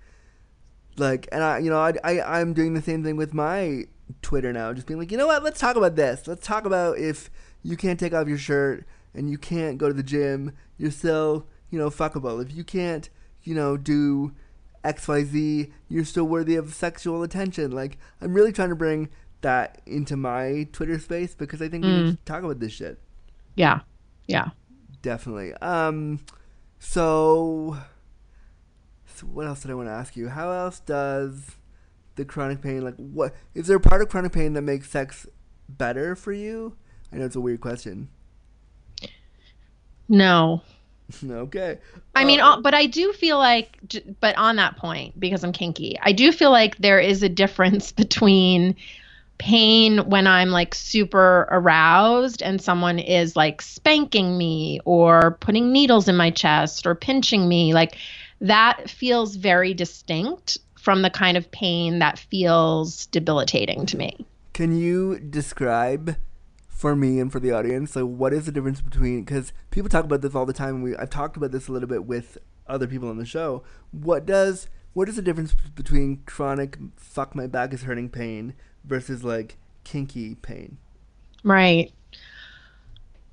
Like, and I, you know, I, I, I'm doing the same thing with my Twitter now, just being like, you know what? Let's talk about this. Let's talk about if you can't take off your shirt and you can't go to the gym, you're still, you know, fuckable. If you can't, you know, do XYZ, you're still worthy of sexual attention. Like, I'm really trying to bring that into my Twitter space because I think we need to talk about this shit. Yeah. Yeah. Definitely. Um, so, so what else did I want to ask you? How else does the chronic pain, like, what is there a part of chronic pain that makes sex better for you? I know it's a weird question. No. [LAUGHS] okay. I mean, Uh, uh, but I do feel like, but on that point, because I'm kinky, I do feel like there is a difference [LAUGHS] between pain when I'm like super aroused and someone is like spanking me or putting needles in my chest or pinching me. Like that feels very distinct from the kind of pain that feels debilitating to me. Can you describe for me and for the audience, like, what is the difference between? Because people talk about this all the time. And we I've talked about this a little bit with other people on the show. What does what is the difference between chronic fuck my back is hurting pain versus like kinky pain? Right.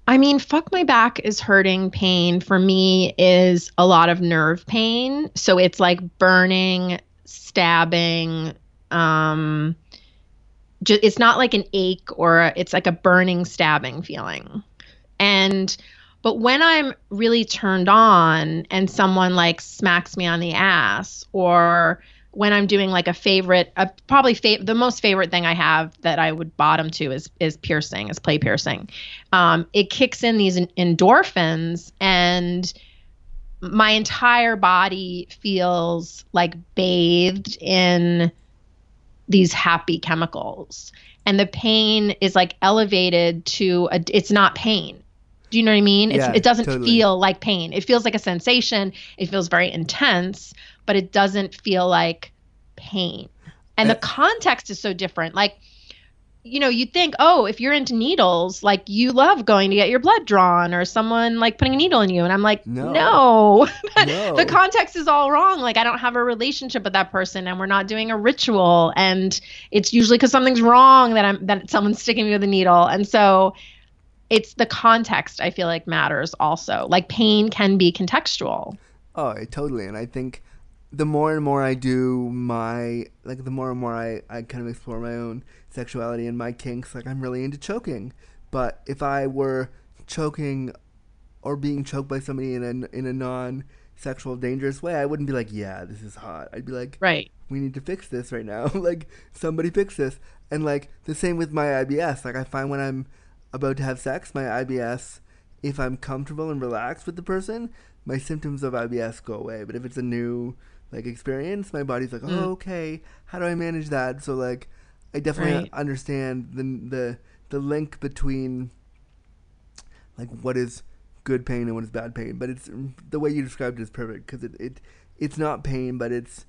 I mean, fuck my back is hurting pain for me is a lot of nerve pain. So it's like burning, stabbing, um it's not like an ache or a, it's like a burning stabbing feeling. And but when I'm really turned on and someone like smacks me on the ass or when I'm doing like a favorite, a, probably fa- the most favorite thing I have that I would bottom to is is piercing, is play piercing. Um, it kicks in these endorphins, and my entire body feels like bathed in these happy chemicals, and the pain is like elevated to a. It's not pain. Do you know what I mean? Yeah, it doesn't totally. feel like pain. It feels like a sensation. It feels very intense, but it doesn't feel like pain. And the Uh, context is so different. Like, you know, you think, oh, if you're into needles, like you love going to get your blood drawn or someone like putting a needle in you. And I'm like, No. no. [LAUGHS] No. the context is all wrong. Like, I don't have a relationship with that person and we're not doing a ritual. And it's usually because something's wrong that I'm, that someone's sticking me with a needle. And so it's the context I feel like matters also. Like, pain can be contextual. Oh, totally. And I think the more and more I do my like the more and more I, I kind of explore my own sexuality and my kinks, like I'm really into choking. But if I were choking or being choked by somebody in a in a non sexual dangerous way, I wouldn't be like, Yeah, this is hot. I'd be like, Right. we need to fix this right now. [LAUGHS] like somebody fix this. And like the same with my IBS. Like I find when I'm about to have sex, my IBS, if I'm comfortable and relaxed with the person, my symptoms of IBS go away. But if it's a new like experience, my body's like, Mm. oh okay, how do I manage that? So like, I definitely Right. understand the the the link between like what is good pain and what is bad pain. But it's the way you described it is perfect because it, it it's not pain, but it's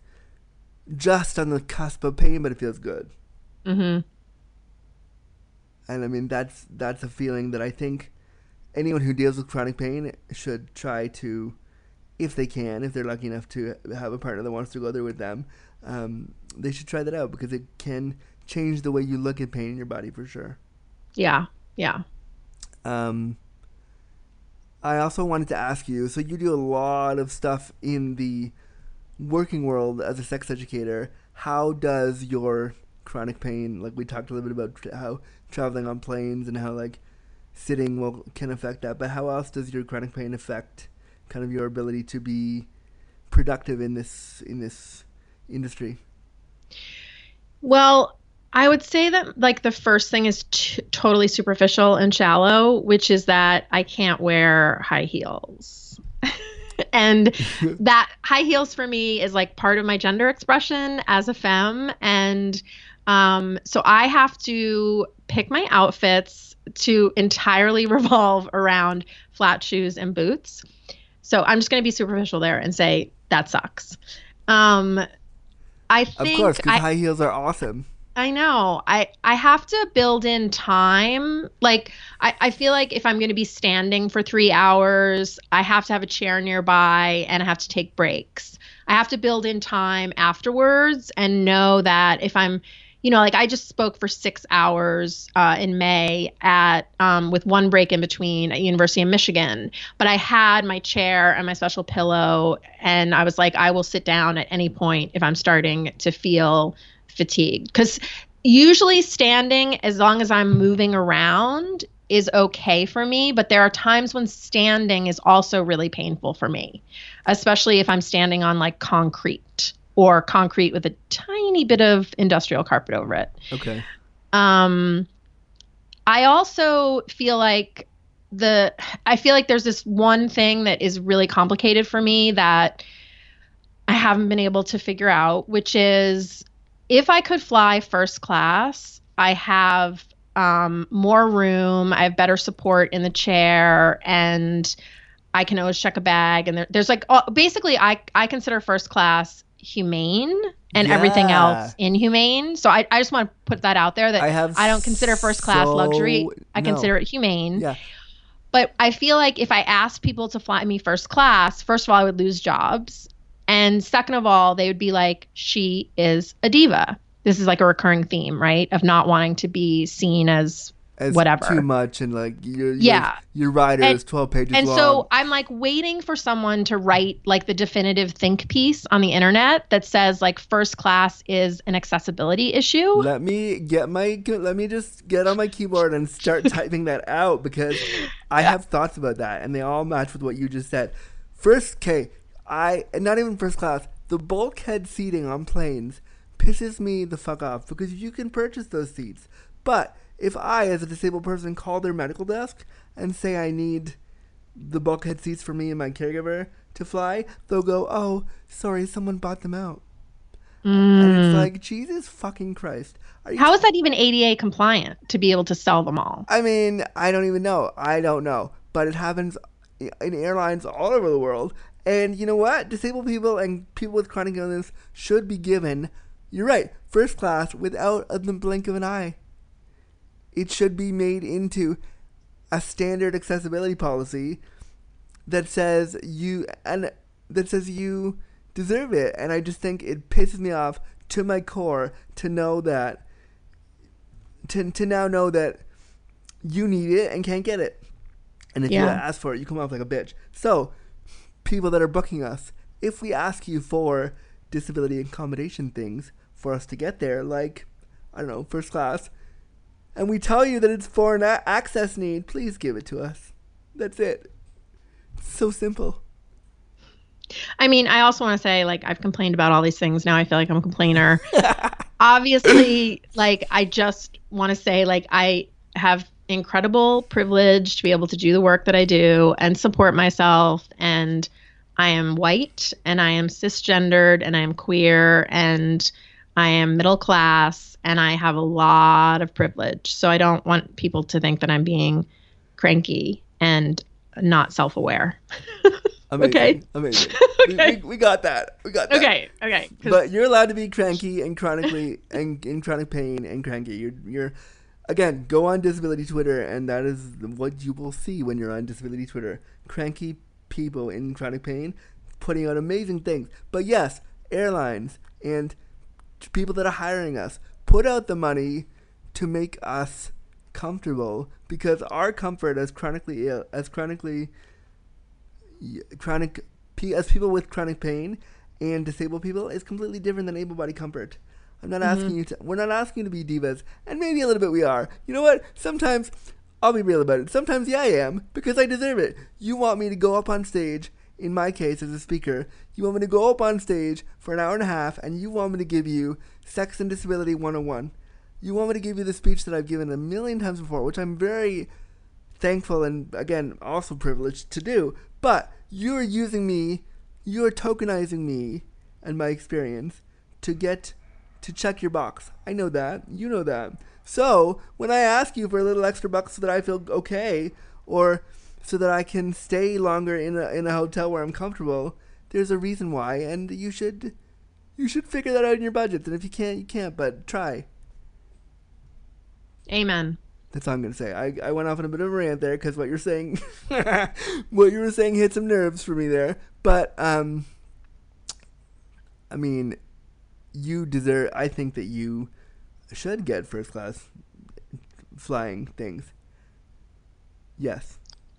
just on the cusp of pain, but it feels good. Mm-hmm. And I mean that's that's a feeling that I think anyone who deals with chronic pain should try to, if they can, if they're lucky enough to have a partner that wants to go there with them, um, they should try that out because it can change the way you look at pain in your body for sure. Yeah. Yeah. Um, I also wanted to ask you so you do a lot of stuff in the working world as a sex educator. How does your chronic pain, like we talked a little bit about how traveling on planes and how like sitting will can affect that, but how else does your chronic pain affect kind of your ability to be productive in this in this industry? Well, I would say that like the first thing is t- totally superficial and shallow, which is that I can't wear high heels. [LAUGHS] and [LAUGHS] that high heels for me is like part of my gender expression as a femme and um so I have to pick my outfits to entirely [LAUGHS] revolve around flat shoes and boots. So I'm just going to be superficial there and say that sucks. Um I Of think course, because high heels are awesome. I know. I I have to build in time. Like I, I feel like if I'm going to be standing for three hours, I have to have a chair nearby and I have to take breaks. I have to build in time afterwards and know that if I'm you know, like I just spoke for six hours uh, in May at um, with one break in between at University of Michigan. But I had my chair and my special pillow, and I was like, I will sit down at any point if I'm starting to feel fatigued. Because usually standing, as long as I'm moving around, is okay for me. But there are times when standing is also really painful for me, especially if I'm standing on like concrete or concrete with a tiny bit of industrial carpet over it. Okay. Um, I also feel like the I feel like there's this one thing that is really complicated for me that I haven't been able to figure out, which is if I could fly first class, I have um, more room, I have better support in the chair, and I can always check a bag. And there, there's like uh, basically, I I consider first class humane and everything else inhumane. So I, I just want to put that out there that I have I don't consider first class so- luxury. I no. consider it humane. Yeah. But I feel like if I asked people to fly me first class, first of all, I would lose jobs. And second of all, they would be like, she is a diva. This is like a recurring theme, right? Of not wanting to be seen as As Whatever. Too much and like your Yeah. your, rider And- is twelve pages and long. so I'm like waiting for someone to write like the definitive think piece on the internet that says like first class is an accessibility issue. let me get my let me just get on my keyboard and start [LAUGHS] typing that out because I have thoughts about that and they all match with what you just said. First, K, I and not even first class. The bulkhead seating on planes pisses me the fuck off because you can purchase those seats. But if I, as a disabled person, call their medical desk and say I need the bulkhead seats for me and my caregiver to fly, they'll go, "Oh, sorry, someone bought them out." And it's mm. like, Jesus fucking Christ. How is that even ADA compliant to be able to sell them all? I mean, I don't even know. I don't know. But it happens in airlines all over the world. And you know what? Disabled people and people with chronic illness should be given, you're right, first class without a the blink of an eye. It should be made into a standard accessibility policy that says you and that says you deserve it. And I just think it pisses me off to my core to know that to to now know that you need it and can't get it. And if you ask for it, you come off like a bitch. So, people that are booking us, if we ask you for disability accommodation things for us to get there, like, I don't know, first class, and we tell you that it's for an a- access need, please give it to us. That's it. It's so simple. I mean, I also want to say, like, I've complained about all these things. Now I feel like I'm a complainer. [LAUGHS] Obviously, like, I just want to say, like, I have incredible privilege to be able to do the work that I do and support myself. And I am white and I am cisgendered and I am queer and I am middle class and I have a lot of privilege. So I don't want people to think that I'm being cranky and not self aware. [LAUGHS] Amazing. Okay. Amazing. [LAUGHS] Okay. We, we, we got that. We got that. Okay, okay. But you're allowed to be cranky and chronically and in chronic pain and cranky. You're you're again go on disability Twitter and that is what you will see when you're on disability Twitter. Cranky people in chronic pain putting out amazing things. But yes, airlines and t- people that are hiring us put out the money to make us comfortable because our comfort as chronically ill as chronically chronic as people with chronic pain and disabled people is completely different than able-bodied comfort. I'm not mm-hmm. asking you to. We're not asking you to be divas, and maybe a little bit we are. You know what? Sometimes I'll be real about it. Sometimes yeah, I am because I deserve it. You want me to go up on stage. In my case, as a speaker, you want me to go up on stage for an hour and a half, and you want me to give you Sex and Disability 101. You want me to give you the speech that I've given a million times before, which I'm very thankful and again also privileged to do. But you're using me, you're tokenizing me and my experience to get to check your box. I know that. You know that. So when I ask you for a little extra bucks so that I feel okay, or so that I can stay longer in a in a hotel where I'm comfortable, there's a reason why, and you should you should figure that out in your budget. And if you can't, you can't. But try. Amen. That's all I'm gonna say. I, I went off on a bit of a rant there because what you're saying, [LAUGHS] what you were saying hit some nerves for me there. But um, I mean, you deserve. I think that you should get first class flying things. Yes.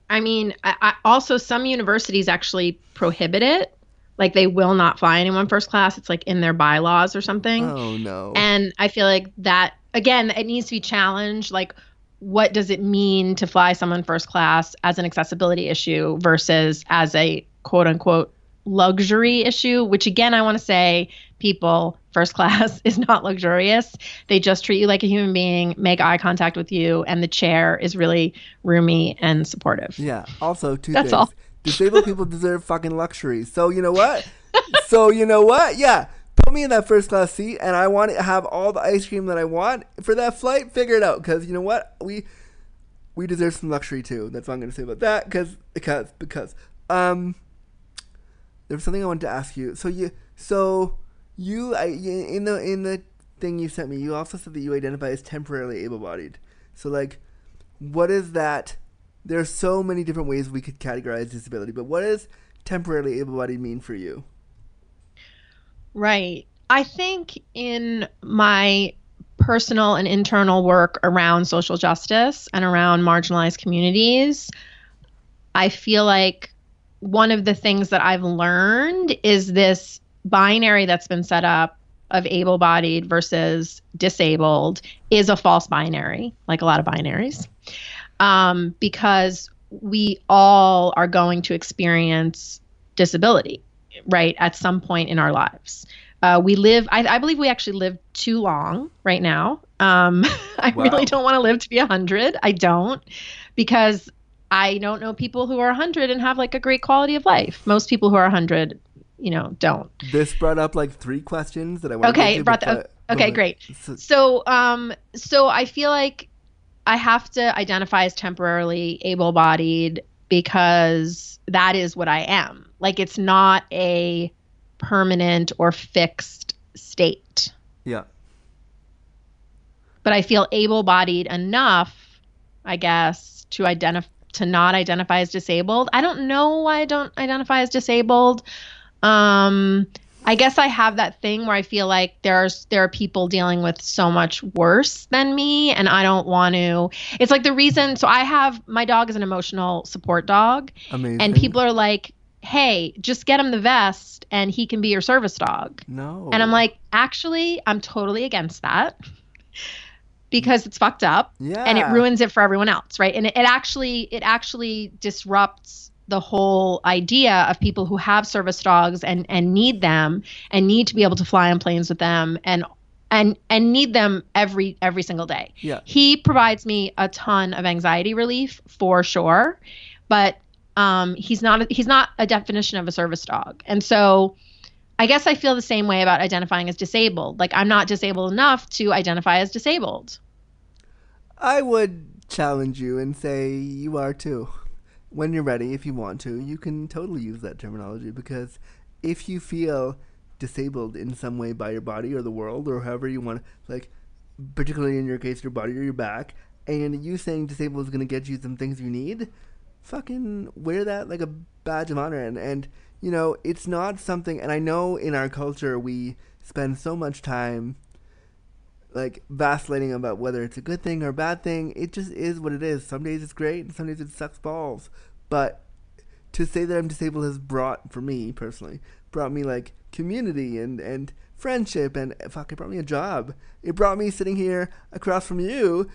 I mean, I, I also some universities actually prohibit it. Like they will not fly anyone first class. It's like in their bylaws or something. Oh no. And I feel like that again, it needs to be challenged. Like, what does it mean to fly someone first class as an accessibility issue versus as a quote unquote luxury issue? Which again, I want to say, people, first class [LAUGHS] is not luxurious. They just treat you like a human being, make eye contact with you, and the chair is really roomy and supportive. Yeah. Also, two That's things. all. Disabled [LAUGHS] people deserve fucking luxury. So you know what? [LAUGHS] so you know what? Yeah. Put me in that first class seat, and I want to have all the ice cream that I want for that flight. Figure it out, because you know what? We we deserve some luxury too. That's all I'm gonna say about that. Because because because um, there was something I wanted to ask you. So you so you I in the in the thing you sent me, you also said that you identify as temporarily able-bodied. So like, what is that? There's so many different ways we could categorize disability, but what does temporarily able-bodied mean for you? Right. I think in my personal and internal work around social justice and around marginalized communities, I feel like one of the things that I've learned is this binary that's been set up of able bodied versus disabled is a false binary, like a lot of binaries, um, because we all are going to experience disability, right, at some point in our lives. Uh, we live, I, I, believe we actually live too long right now. Um, [LAUGHS] I Wow. really don't want to live to be 100. I don't, because I don't know people who are 100 and have like a great quality of life. Most people who are 100, you know, don't. This brought up like three questions that I want. Okay, to brought to, the- okay, but- great. So, So, um, so I feel like I have to identify as temporarily able-bodied because that is what I am. Like, it's not a permanent or fixed state. yeah. But I feel able-bodied enough, I guess, to identify to not identify as disabled. I don't know why I don't identify as disabled. Um, I guess I have that thing where I feel like there's there are people dealing with so much worse than me and I don't want to. It's like the reason so I have my dog is an emotional support dog Amazing. and people are like, "Hey, just get him the vest and he can be your service dog." no. And I'm like, "Actually, I'm totally against that." Because it's fucked up yeah, and it ruins it for everyone else right? And it, it actually it actually disrupts the whole idea of people who have service dogs and and need them and need to be able to fly on planes with them and and and need them every every single day. Yeah. he provides me a ton of anxiety relief for sure but um he's not he's not a definition of a service dog. And so I guess I feel the same way about identifying as disabled. Like I'm not disabled enough to identify as disabled. I would challenge you and say you are too. When you're ready, if you want to, you can totally use that terminology because if you feel disabled in some way by your body or the world or however you want, like particularly in your case, your body or your back, and you saying disabled is going to get you some things you need, fucking wear that like a badge of honor. And, and you know, it's not something, and I know in our culture we spend so much time like vacillating about whether it's a good thing or a bad thing. It just is what it is. Some days it's great, and some days it sucks balls. But to say that I'm disabled has brought, for me personally, brought me like community and and friendship and fuck, it brought me a job. It brought me sitting here across from you,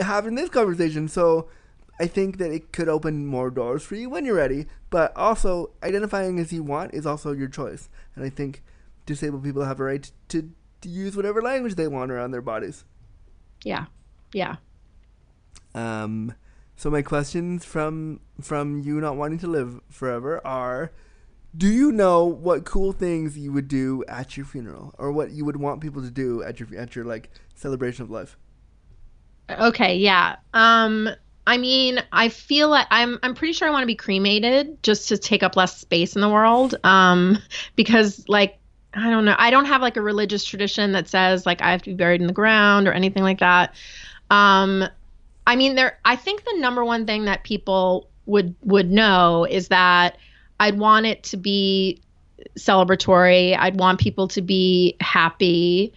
having this conversation. So. I think that it could open more doors for you when you're ready, but also identifying as you want is also your choice. And I think disabled people have a right to, to use whatever language they want around their bodies. Yeah. Yeah. Um, so my questions from from you not wanting to live forever are: Do you know what cool things you would do at your funeral, or what you would want people to do at your at your like celebration of life? Okay, yeah. Um I mean, I feel like I'm I'm pretty sure I want to be cremated just to take up less space in the world. Um because like I don't know. I don't have like a religious tradition that says like I have to be buried in the ground or anything like that. Um I mean there I think the number one thing that people would would know is that I'd want it to be celebratory. I'd want people to be happy.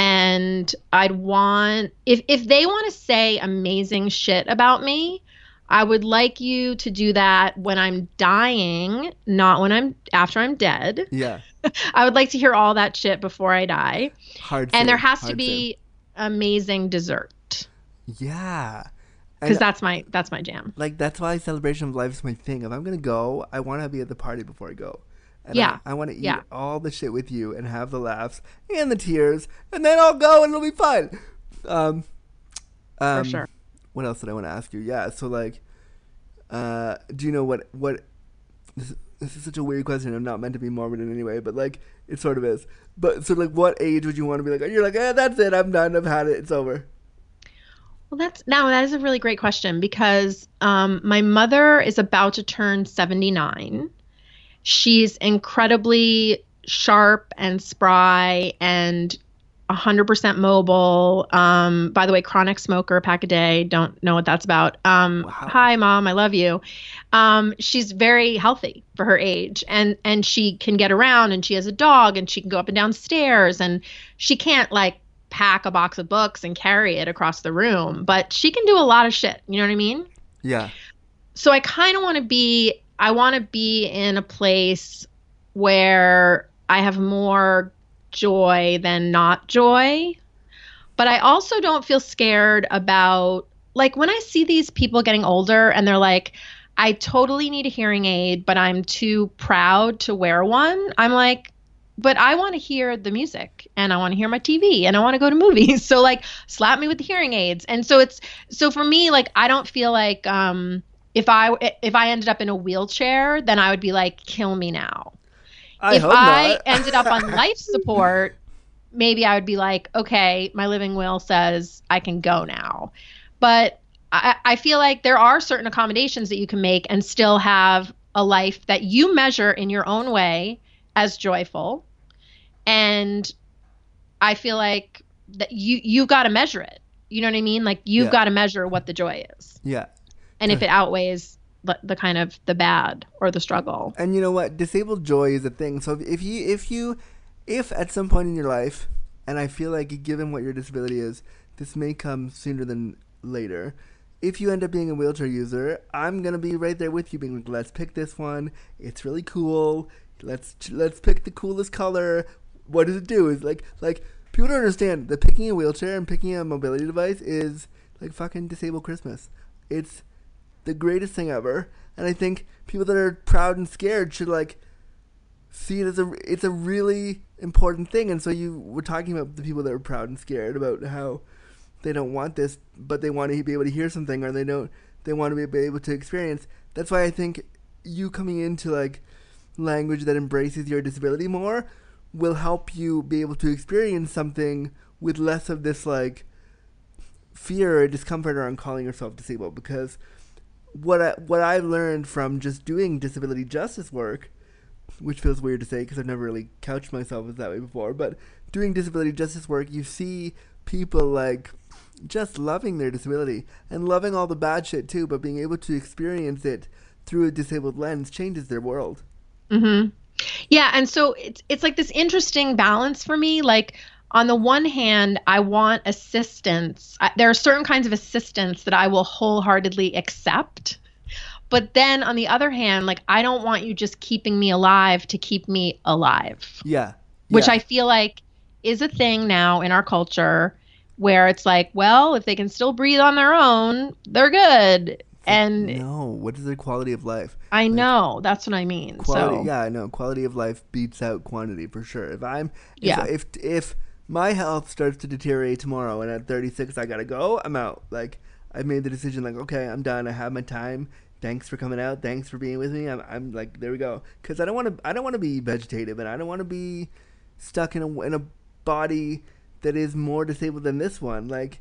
And I'd want if if they want to say amazing shit about me, I would like you to do that when I'm dying, not when I'm after I'm dead. Yeah. [LAUGHS] I would like to hear all that shit before I die. Hard. And there has to be amazing dessert. Yeah. because that's my that's my jam. like that's why celebration of life is my thing. If I'm gonna go, I want to be at the party before I go. And Yeah. I, I want to eat Yeah. all the shit with you and have the laughs and the tears, and then I'll go and it'll be fun. Um, um, sure. What else did I want to ask you? Yeah. So like, uh, do you know what what? This, this is such a weird question. I'm not meant to be morbid in any way, but like it sort of is. But so like, what age would you want to be like? You're like, eh, that's it. I'm done. I've had it. It's over. Well, that's now that is a really great question because um, my mother is about to turn 79. She's incredibly sharp and spry and 100% mobile. Um, by the way, chronic smoker, pack a day. Don't know what that's about. Um, Wow. Hi, mom. I love you. Um, she's very healthy for her age, and and she can get around, and she has a dog, and she can go up and down stairs, and she can't like pack a box of books and carry it across the room, but she can do a lot of shit. You know what I mean? Yeah. so I kind of want to be I want to be in a place where I have more joy than not joy. But I also don't feel scared about like when I see these people getting older and they're like I totally need a hearing aid, but I'm too proud to wear one. I'm like but I want to hear the music and I want to hear my TV and I want to go to movies. [LAUGHS] So like slap me with the hearing aids. And so it's so for me like I don't feel like um if I if I ended up in a wheelchair, then I would be like kill me now. I if I [LAUGHS] ended up on life support, maybe I would be like, okay, my living will says I can go now. But I, I feel like there are certain accommodations that you can make and still have a life that you measure in your own way as joyful. And I feel like that you you've got to measure it. You know what I mean? Like you've Yeah. got to measure what the joy is, yeah. And if it outweighs the, the kind of the bad or the struggle. And you know what? Disabled joy is a thing. So if, you if you if at some point in your life, and I feel like given what your disability is, this may come sooner than later. If you end up being a wheelchair user, I'm gonna be right there with you, being like, "Let's pick this one. It's really cool. Let's let's pick the coolest color. What does it do? Is like like people don't understand that picking a wheelchair and picking a mobility device is like fucking disabled Christmas. It's the greatest thing ever. And I think people that are proud and scared should like see it as a it's a really important thing. And so you were talking about the people that are proud and scared about how they don't want this, but they want to be able to hear something, or they don't they want to be able to experience. That's why I think you coming into like language that embraces your disability more will help you be able to experience something with less of this like fear or discomfort around calling yourself disabled because what I what I've learned from just doing disability justice work, which feels weird to say because I've never really couched myself as that way before, but doing disability justice work, you see people like just loving their disability and loving all the bad shit too, but being able to experience it through a disabled lens changes their world. hmm Yeah, and so it's it's like this interesting balance for me. Like on the one hand, I want assistance. I, there are certain kinds of assistance that I will wholeheartedly accept. But then on the other hand, like I don't want you just keeping me alive to keep me alive, Yeah. which yeah. I feel like is a thing now in our culture where it's like, well, if they can still breathe on their own, they're good. And no. What is the quality of life? I know that's what I mean. Quality, so yeah, I know. Quality of life beats out quantity for sure. If I'm, if, Yeah. if if my health starts to deteriorate tomorrow and at 36 I gotta go, I'm out. Like I made the decision, like okay, I'm done. I have my time. Thanks for coming out. Thanks for being with me. I'm, I'm like, there we go. Because I don't want to, I don't want to be vegetative, and I don't want to be stuck in a in a body that is more disabled than this one. Like,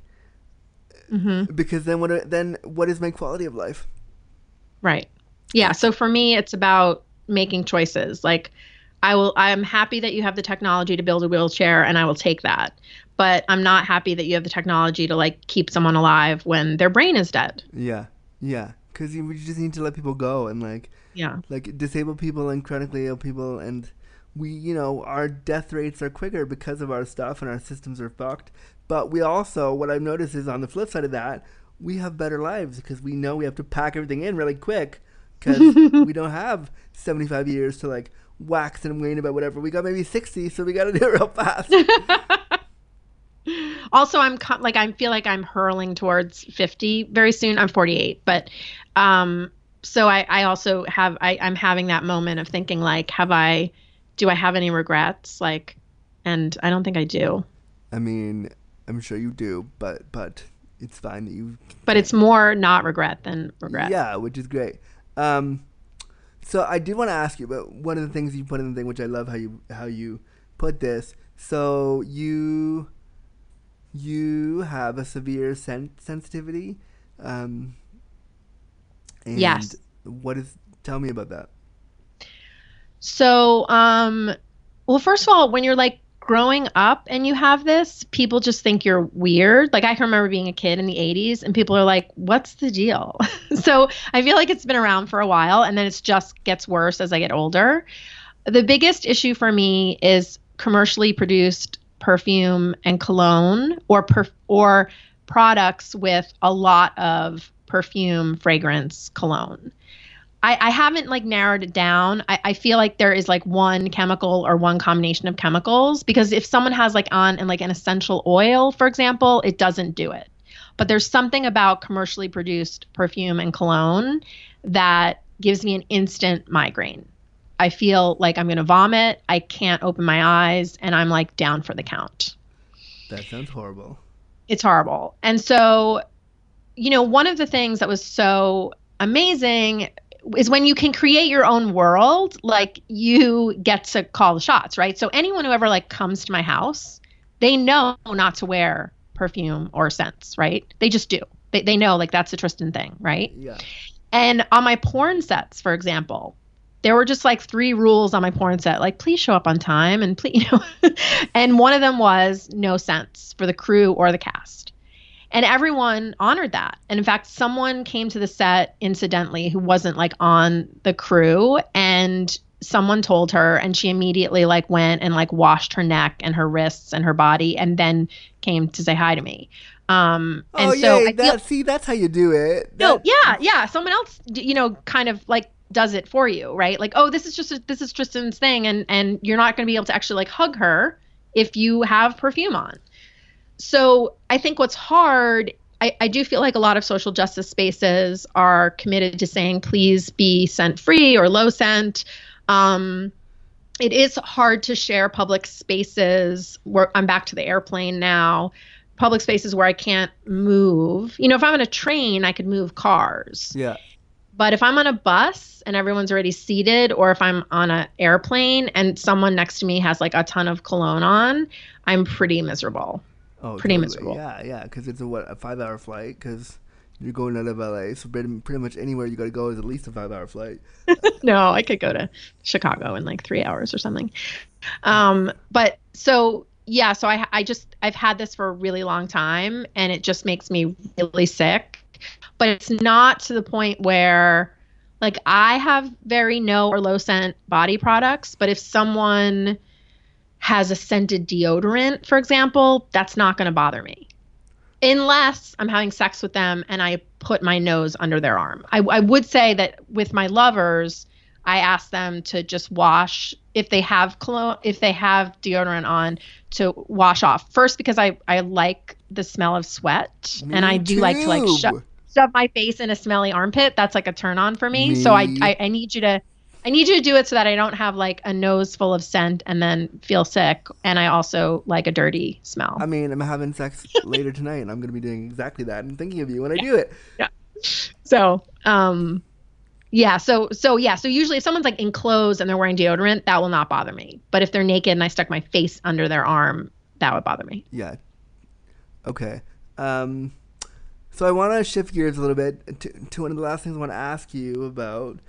Mhm. because then what? Then what is my quality of life? Right. Yeah. So for me, it's about making choices. Like, I will. I'm happy that you have the technology to build a wheelchair, and I will take that. But I'm not happy that you have the technology to like keep someone alive when their brain is dead. Yeah, yeah. Because you, just need to let people go and like Yeah. like disabled people and chronically ill people and we, you know, our death rates are quicker because of our stuff and our systems are fucked. But we also, what I've noticed is on the flip side of that, we have better lives because we know we have to pack everything in really quick because [LAUGHS] we don't have 75 years to like wax and wane about whatever. We got maybe 60, so we got to do it real fast. [LAUGHS] also i'm like i feel like i'm hurling towards 50 very soon i'm 48 but um so i i also have i i'm having that moment of thinking like have i do i have any regrets like and i don't think i do I mean, I'm sure you do, but but it's fine that you but it's more not regret than regret Yeah, which is great. Um, so I did want to ask you about one of the things you put in the thing, which I love how you how you put this. So you you have a severe sen- sensitivity. Um, and Yes. What is? Tell me about that. So, um, well, first of all, when you're like growing up and you have this, people just think you're weird. Like I can remember being a kid in the 80s and people are like, "What's the deal?" [LAUGHS] so, I feel like it's been around for a while and then it just gets worse as I get older. The biggest issue for me is commercially produced perfume and cologne or perf- or products with a lot of perfume, fragrance, cologne. I, I haven't like narrowed it down. I, I feel like there is like one chemical or one combination of chemicals because if someone has like on and like an essential oil, for example, it doesn't do it. But there's something about commercially produced perfume and cologne that gives me an instant migraine. I feel like I'm going to vomit. I can't open my eyes and I'm like down for the count That sounds horrible. it's horrible. And so, you know, one of the things that was so amazing is when you can create your own world, like you get to call the shots, right? So anyone who ever like comes to my house, they know not to wear perfume or scents, right? They just do. They they know like that's a Tristan thing, right? Yeah. And on my porn sets, for example, there were just like three rules on my porn set, like please show up on time and please, [LAUGHS] you know. and one of them was no scents for the crew or the cast. And everyone honored that. And in fact, someone came to the set incidentally who wasn't like on the crew and someone told her and she immediately like went and like washed her neck and her wrists and her body and then came to say hi to me. Um and oh so yeah, that see that's how you do it. no, yeah, yeah. Someone else, you know, kind of like does it for you, right? Like, oh, this is just a, this is Tristan's thing, and and you're not going to be able to actually like hug her if you have perfume on. So I think what's hard. I, I do feel like a lot of social justice spaces are committed to saying please be scent free or low scent. Um, it is hard to share public spaces where I'm back to the airplane now public spaces where I can't move. You know, if I'm on a train, I could move cars. Yeah. But if I'm on a bus and everyone's already seated, or if I'm on an airplane and someone next to me has like a ton of cologne on, I'm pretty miserable. Oh, Pretty totally. miserable. Yeah, yeah, because it's a what a five hour flight because you're going out of LA, so pretty, much anywhere you got to go is at least a five hour flight. [LAUGHS] no, I could go to Chicago in like three hours or something. Um, but so yeah, so I I just I've had this for a really long time, and it just makes me really sick. But it's not to the point where like I have very no or low scent body products, but if someone has a scented deodorant, for example, that's not going to bother me. Unless I'm having sex with them and I put my nose under their arm. I, I would say that with my lovers, I ask them to just wash if they have cologne, if they have deodorant on, to wash off first because I I like the smell of sweat and I Me do like to like too. sho- shove my face in a smelly armpit. That's like a turn on for me. So I, I I need you to I need you to do it so that I don't have like a nose full of scent and then feel sick. And I also like a dirty smell. I mean, I'm having sex [LAUGHS] later tonight, and I'm gonna be doing exactly that and thinking of you when I do it. Yeah. So, um, yeah. So, so yeah. So usually, if someone's like enclosed and they're wearing deodorant, that will not bother me. But if they're naked and I stuck my face under their arm, that would bother me. Yeah. Okay. Um, so I want to shift gears a little bit to, to one of the last things I want to ask you about.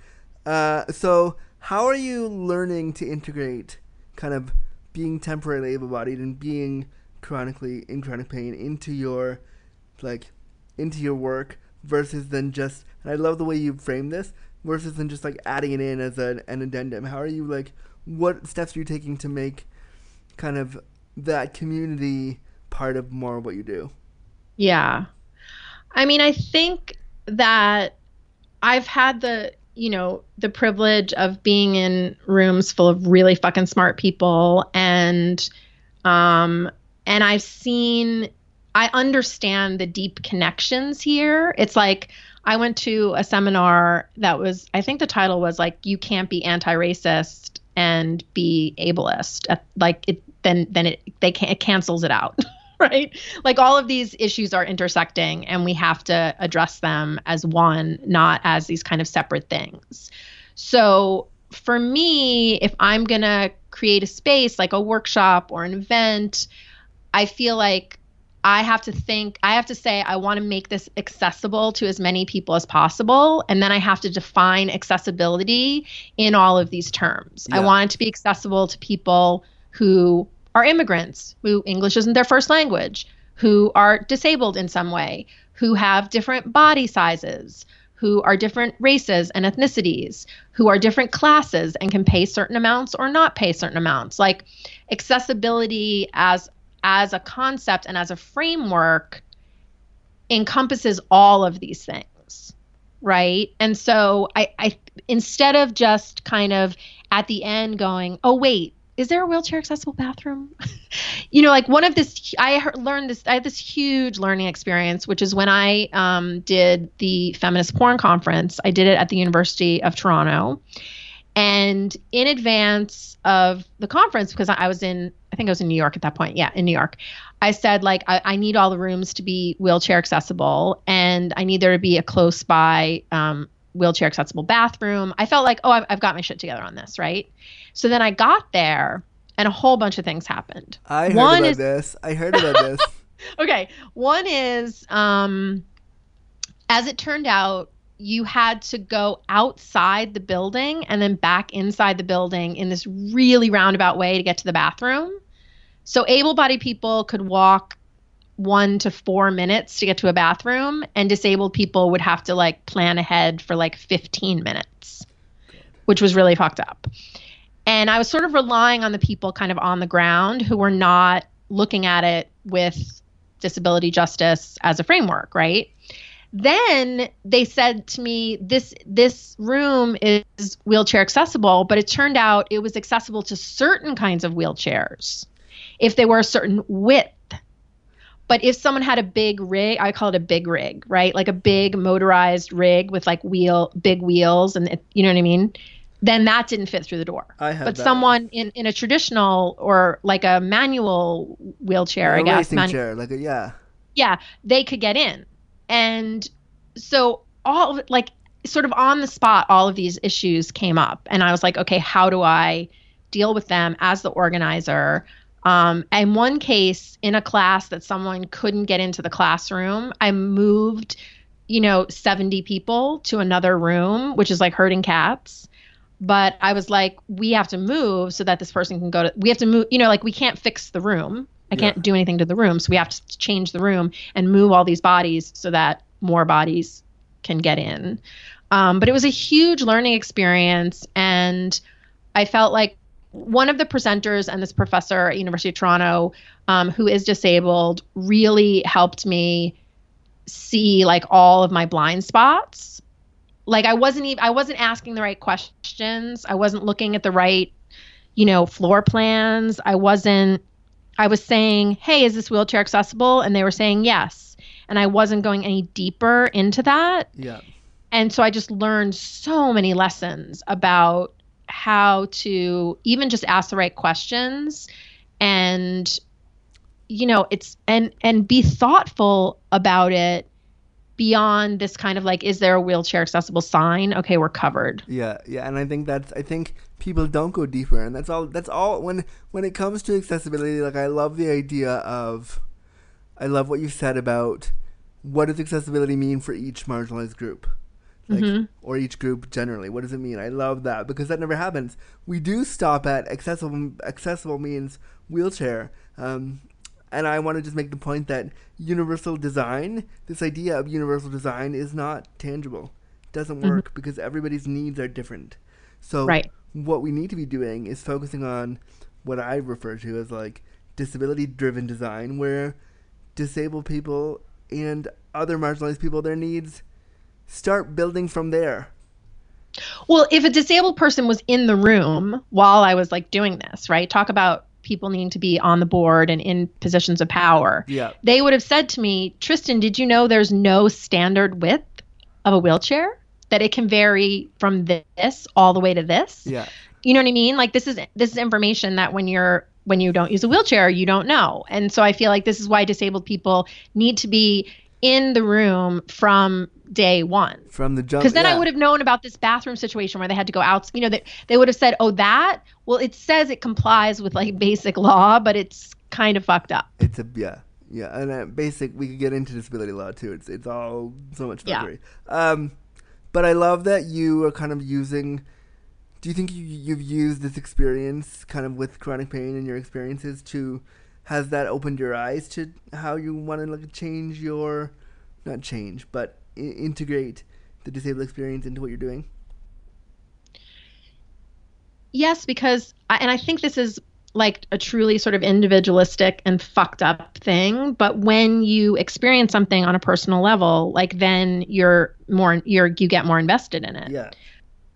Uh, so how are you learning to integrate kind of being temporarily able-bodied and being chronically in chronic pain into your like into your work versus than just and I love the way you frame this versus than just like adding it in as an, an addendum. How are you like what steps are you taking to make kind of that community part of more of what you do? Yeah. I mean, I think that I've had the, you know, the privilege of being in rooms full of really fucking smart people and um and I've seen I understand the deep connections here. It's like I went to a seminar that was I think the title was like you can't be anti-racist and be ableist. Like it then then it they can, it cancels it out. [LAUGHS] [LAUGHS] right? Like all of these issues are intersecting and we have to address them as one, not as these kind of separate things. So for me, if I'm going to create a space like a workshop or an event, I feel like I have to think, I have to say, I want to make this accessible to as many people as possible. And then I have to define accessibility in all of these terms. Yeah. I want it to be accessible to people who are immigrants who English isn't their first language, who are disabled in some way, who have different body sizes, who are different races and ethnicities, who are different classes and can pay certain amounts or not pay certain amounts. Like accessibility as as a concept and as a framework encompasses all of these things right and so I, I instead of just kind of at the end going oh wait is there a wheelchair accessible bathroom? [LAUGHS] you know, like one of this, I learned this, I had this huge learning experience, which is when I um, did the feminist porn conference. I did it at the University of Toronto. And in advance of the conference, because I was in, I think I was in New York at that point. Yeah, in New York. I said, like, I, I need all the rooms to be wheelchair accessible and I need there to be a close by um, wheelchair accessible bathroom. I felt like, oh, I've, I've got my shit together on this, right? So then I got there and a whole bunch of things happened. I heard One about is, this. I heard about this. [LAUGHS] okay. One is, um, as it turned out, you had to go outside the building and then back inside the building in this really roundabout way to get to the bathroom. So able bodied people could walk one to four minutes to get to a bathroom, and disabled people would have to like plan ahead for like 15 minutes, which was really fucked up. And I was sort of relying on the people kind of on the ground who were not looking at it with disability justice as a framework, right? Then they said to me, "This this room is wheelchair accessible, but it turned out it was accessible to certain kinds of wheelchairs if they were a certain width but if someone had a big rig, I call it a big rig, right? Like a big motorized rig with like wheel, big wheels, and it, you know what I mean? Then that didn't fit through the door. I had but that. someone in, in a traditional or like a manual wheelchair, I guess, manu- chair, like a yeah, yeah, they could get in, and so all of, like sort of on the spot, all of these issues came up, and I was like, okay, how do I deal with them as the organizer? Um, in one case, in a class that someone couldn't get into the classroom, I moved, you know, 70 people to another room, which is like herding cats. But I was like, we have to move so that this person can go to, we have to move, you know, like we can't fix the room. I can't yeah. do anything to the room. So we have to change the room and move all these bodies so that more bodies can get in. Um, but it was a huge learning experience. And I felt like one of the presenters and this professor at University of Toronto, um, who is disabled, really helped me see like all of my blind spots. Like I wasn't even I wasn't asking the right questions. I wasn't looking at the right, you know, floor plans. I wasn't. I was saying, "Hey, is this wheelchair accessible?" And they were saying yes. And I wasn't going any deeper into that. Yeah. And so I just learned so many lessons about how to even just ask the right questions and you know it's and and be thoughtful about it beyond this kind of like is there a wheelchair accessible sign? Okay we're covered. Yeah yeah and i think that's i think people don't go deeper and that's all that's all when when it comes to accessibility like i love the idea of i love what you said about what does accessibility mean for each marginalized group like, mm-hmm. or each group generally. What does it mean? I love that because that never happens. We do stop at accessible. Accessible means wheelchair. Um, and I want to just make the point that universal design, this idea of universal design, is not tangible. It doesn't mm-hmm. work mm-hmm. because everybody's needs are different. So right. what we need to be doing is focusing on what I refer to as like disability driven design, where disabled people and other marginalized people, their needs start building from there. Well, if a disabled person was in the room while I was like doing this, right? Talk about people needing to be on the board and in positions of power. Yeah. They would have said to me, Tristan, did you know there's no standard width of a wheelchair? That it can vary from this all the way to this. Yeah. You know what I mean? Like this is this is information that when you're when you don't use a wheelchair, you don't know. And so I feel like this is why disabled people need to be in the room from day one. From the jump. Because then yeah. I would have known about this bathroom situation where they had to go out. You know, that they would have said, "Oh, that." Well, it says it complies with like basic law, but it's kind of fucked up. It's a yeah, yeah, and uh, basic. We could get into disability law too. It's it's all so much Yeah. Um, but I love that you are kind of using. Do you think you, you've used this experience, kind of with chronic pain and your experiences, to has that opened your eyes to how you want to like change your, not change, but I- integrate the disabled experience into what you're doing? Yes, because I, and I think this is like a truly sort of individualistic and fucked up thing, but when you experience something on a personal level, like then you're more you're you get more invested in it. Yeah,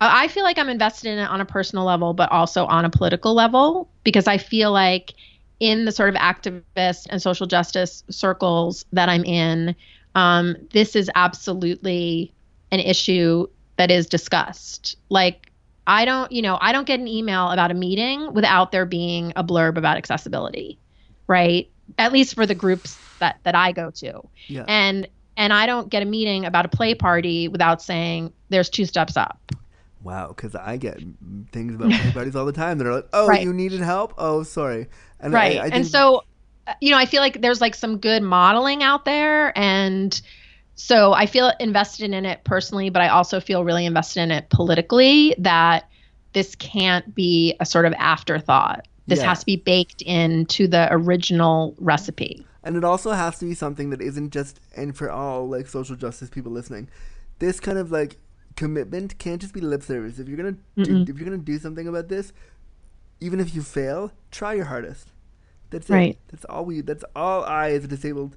I I feel like I'm invested in it on a personal level, but also on a political level because I feel like in the sort of activist and social justice circles that I'm in, um, this is absolutely an issue that is discussed. Like, I don't, you know, I don't get an email about a meeting without there being a blurb about accessibility, right? At least for the groups that that I go to yeah. and and I don't get a meeting about a play party without saying there's two steps up. Wow, because I get things about my [LAUGHS] parties all the time that are like, "Oh, Right. you needed help? Oh, sorry." And right. I, I and so uh, you know, I feel like there's like some good modeling out there and so I feel invested in it personally, but I also feel really invested in it politically that this can't be a sort of afterthought. This Yeah. has to be baked into the original recipe. And it also has to be something that isn't just and for all like social justice people listening. This kind of like commitment can't just be lip service. If you're gonna do, if you're gonna do something about this, even if you fail, try your hardest. That's it. That's all we. That's all I, as a disabled,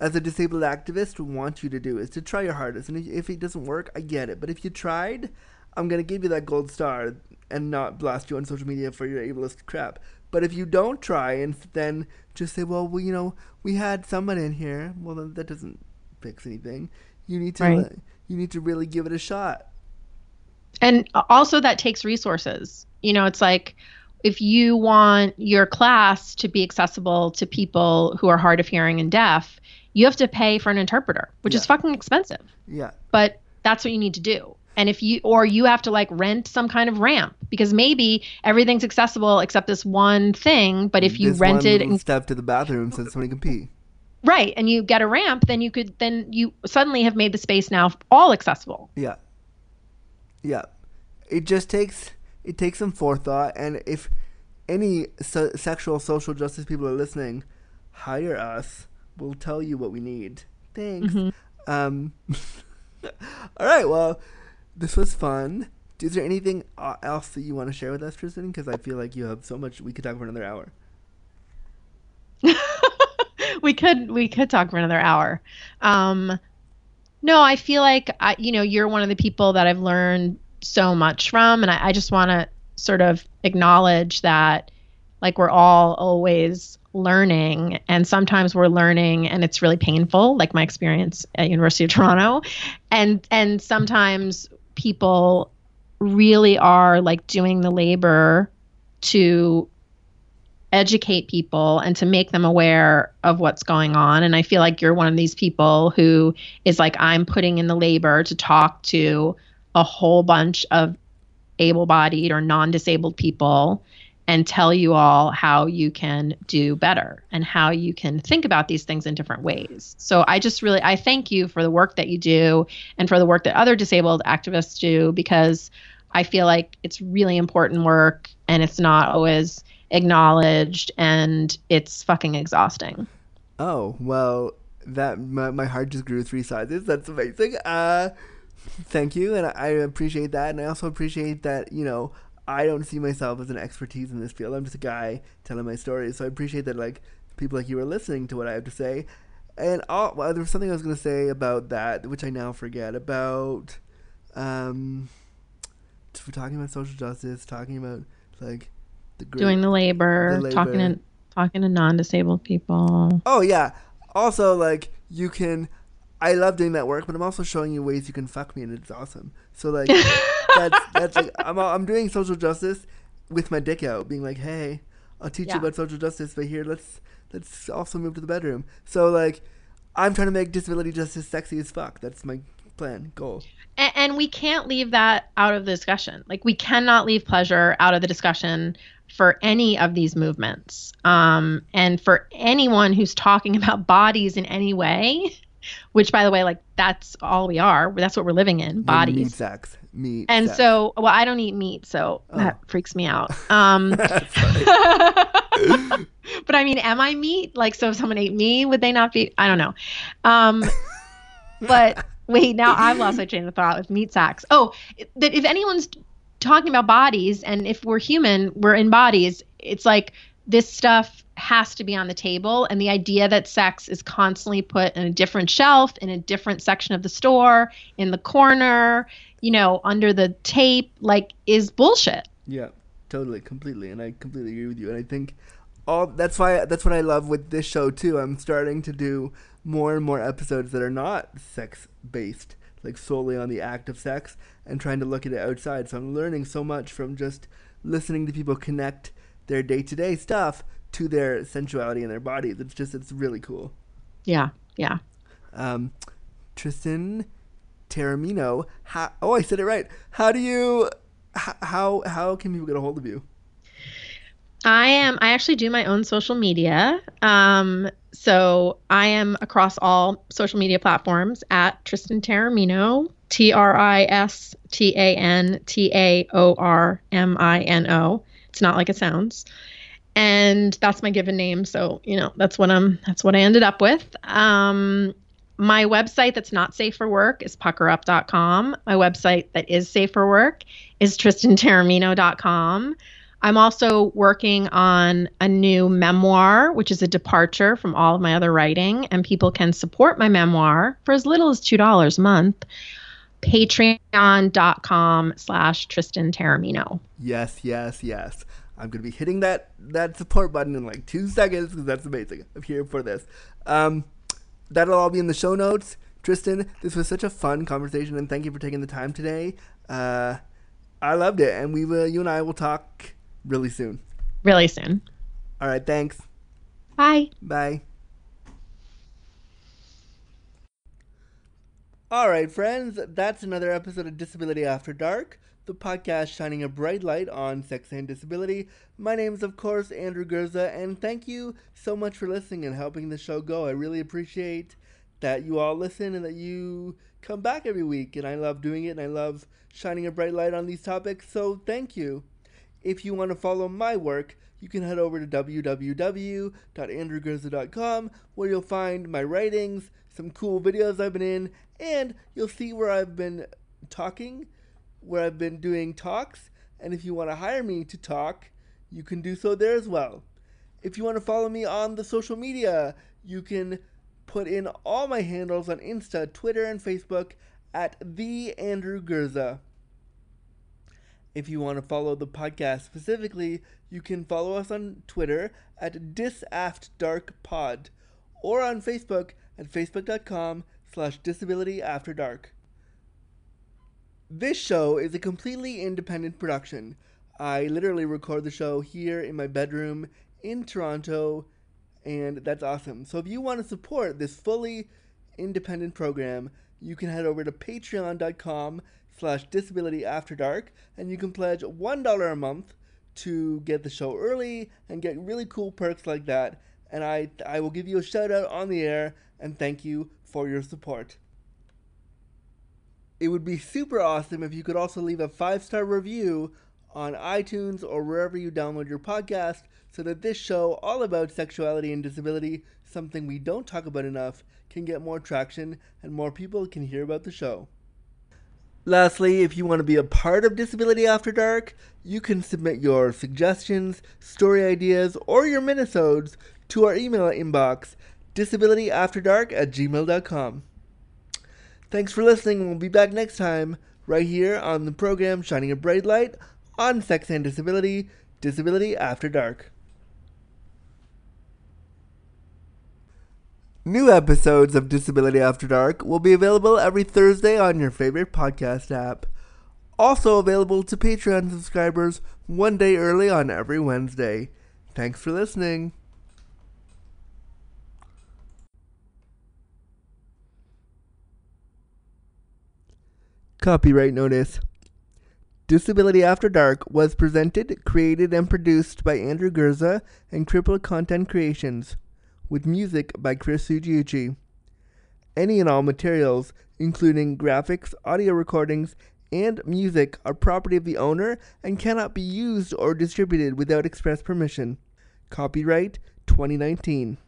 as a disabled activist, want you to do is to try your hardest. And if, if it doesn't work, I get it. But if you tried, I'm gonna give you that gold star and not blast you on social media for your ableist crap. But if you don't try and then just say, well, we, you know, we had someone in here, well, then that doesn't fix anything. You need to, Right. Uh, you need to really give it a shot. and also that takes resources you know it's like if you want your class to be accessible to people who are hard of hearing and deaf you have to pay for an interpreter which is fucking expensive Yeah. but that's what you need to do and if you or you have to like rent some kind of ramp because maybe everything's accessible except this one thing but if you this rented little step to the bathroom so that somebody can pee. Right and you get a ramp then you could then you suddenly have made the space now all accessible Yeah. Yeah. It just takes it takes some forethought and if any se- sexual social justice people are listening, hire us. We'll tell you what we need. Thanks. Um [LAUGHS] All right, well, this was fun. Is there anything uh, else that you want to share with us, Tristan? Because I feel like you have so much. We could talk for another hour. We could we could talk for another hour. Um, no, I feel like I, you know you're one of the people that I've learned so much from, and I, I just want to sort of acknowledge that like we're all always learning, and sometimes we're learning and it's really painful, like my experience at University of Toronto, and and sometimes people really are like doing the labor to educate people and to make them aware of what's going on. And I feel like you're one of these people who is like, I'm putting in the labor to talk to a whole bunch of able bodied or non disabled people and tell you all how you can do better and how you can think about these things in different ways. So I just really I thank you for the work that you do and for the work that other disabled activists do because I feel like it's really important work and it's not always acknowledged and it's fucking exhausting. Oh well, that my, my heart just grew three sizes. That's amazing. Uh, thank you, and I appreciate that, and I also appreciate that you know I don't see myself as an expertise in this field. I'm just a guy telling my story So I appreciate that like people like you are listening to what I have to say. And all, well, there was something I was going to say about that, which I now forget about. Um, talking about social justice, talking about like the great, doing the labor, the labor, talking to talking to non-disabled people. Oh yeah. Also, like you can. I love doing that work, but I'm also showing you ways you can fuck me, and it's awesome. So like, [LAUGHS] that's that's like I'm I'm doing social justice with my dick out, being like, hey, I'll teach yeah. you about social justice, but here let's let's also move to the bedroom. So like, I'm trying to make disability justice sexy as fuck. That's my plan, goal. And, and we can't leave that out of the discussion. Like we cannot leave pleasure out of the discussion for any of these movements. Um, and for anyone who's talking [LAUGHS] about bodies in any way, which by the way, like that's all we are. That's what we're living in, bodies. Meat sex. Meat. And sex. so, well, I don't eat meat, so oh. that freaks me out. [LAUGHS] Um, [LAUGHS] but I mean, am I meat? Like, so if someone ate me, would they not be? I don't know. Um, but wait, now I've lost my train of thought with meat sacks. Oh, that if anyone's talking about bodies, and if we're human, we're in bodies. It's like this stuff has to be on the table and the idea that sex is constantly put in a different shelf in a different section of the store in the corner you know under the tape like is bullshit yeah totally completely and i completely agree with you and i think all that's why that's what i love with this show too i'm starting to do more and more episodes that are not sex based like solely on the act of sex and trying to look at it outside so i'm learning so much from just listening to people connect their day-to-day stuff to their sensuality and their bodies. It's just it's really cool. Yeah, yeah. Um, Tristan Taormino. How, oh, I said it right. How do you? How how can people get a hold of you? I am. I actually do my own social media. Um, so I am across all social media platforms at Tristan Taormino. T R I S T A N T A O R M I N O. It's not like it sounds and that's my given name so you know that's what i'm that's what i ended up with um, my website that's not safe for work is puckerup.com my website that is safe for work is tristantaormino.com i'm also working on a new memoir which is a departure from all of my other writing and people can support my memoir for as little as $2 a month patreon.com slash tristan taormino yes yes yes I'm gonna be hitting that that support button in like two seconds because that's amazing. I'm here for this. Um, that'll all be in the show notes. Tristan, this was such a fun conversation, and thank you for taking the time today. Uh, I loved it, and we will. You and I will talk really soon. Really soon. All right. Thanks. Bye. Bye. All right, friends. That's another episode of Disability After Dark the podcast shining a bright light on sex and disability. My name is, of course, Andrew Gurza, and thank you so much for listening and helping the show go. I really appreciate that you all listen and that you come back every week, and I love doing it, and I love shining a bright light on these topics, so thank you. If you want to follow my work, you can head over to www.andrewgurza.com where you'll find my writings, some cool videos I've been in, and you'll see where I've been talking where I've been doing talks. And if you want to hire me to talk, you can do so there as well. If you want to follow me on the social media, you can put in all my handles on Insta, Twitter, and Facebook at the Andrew Gurza. If you want to follow the podcast specifically, you can follow us on Twitter at disaftdarkpod or on Facebook at facebook.com slash disabilityafterdark. This show is a completely independent production. I literally record the show here in my bedroom in Toronto, and that's awesome. So if you want to support this fully independent program, you can head over to patreon.com slash disability after dark and you can pledge $1 a month to get the show early and get really cool perks like that and I, I will give you a shout out on the air and thank you for your support it would be super awesome if you could also leave a five star review on iTunes or wherever you download your podcast so that this show, all about sexuality and disability, something we don't talk about enough, can get more traction and more people can hear about the show. Lastly, if you want to be a part of Disability After Dark, you can submit your suggestions, story ideas, or your minisodes to our email inbox, disabilityafterdark at gmail.com. Thanks for listening. We'll be back next time, right here on the program Shining a Bright Light on Sex and Disability, Disability After Dark. New episodes of Disability After Dark will be available every Thursday on your favorite podcast app. Also available to Patreon subscribers one day early on every Wednesday. Thanks for listening. Copyright Notice Disability After Dark was presented, created, and produced by Andrew Gurza and Crippled Content Creations, with music by Chris Ujiuchi. Any and all materials, including graphics, audio recordings, and music, are property of the owner and cannot be used or distributed without express permission. Copyright 2019.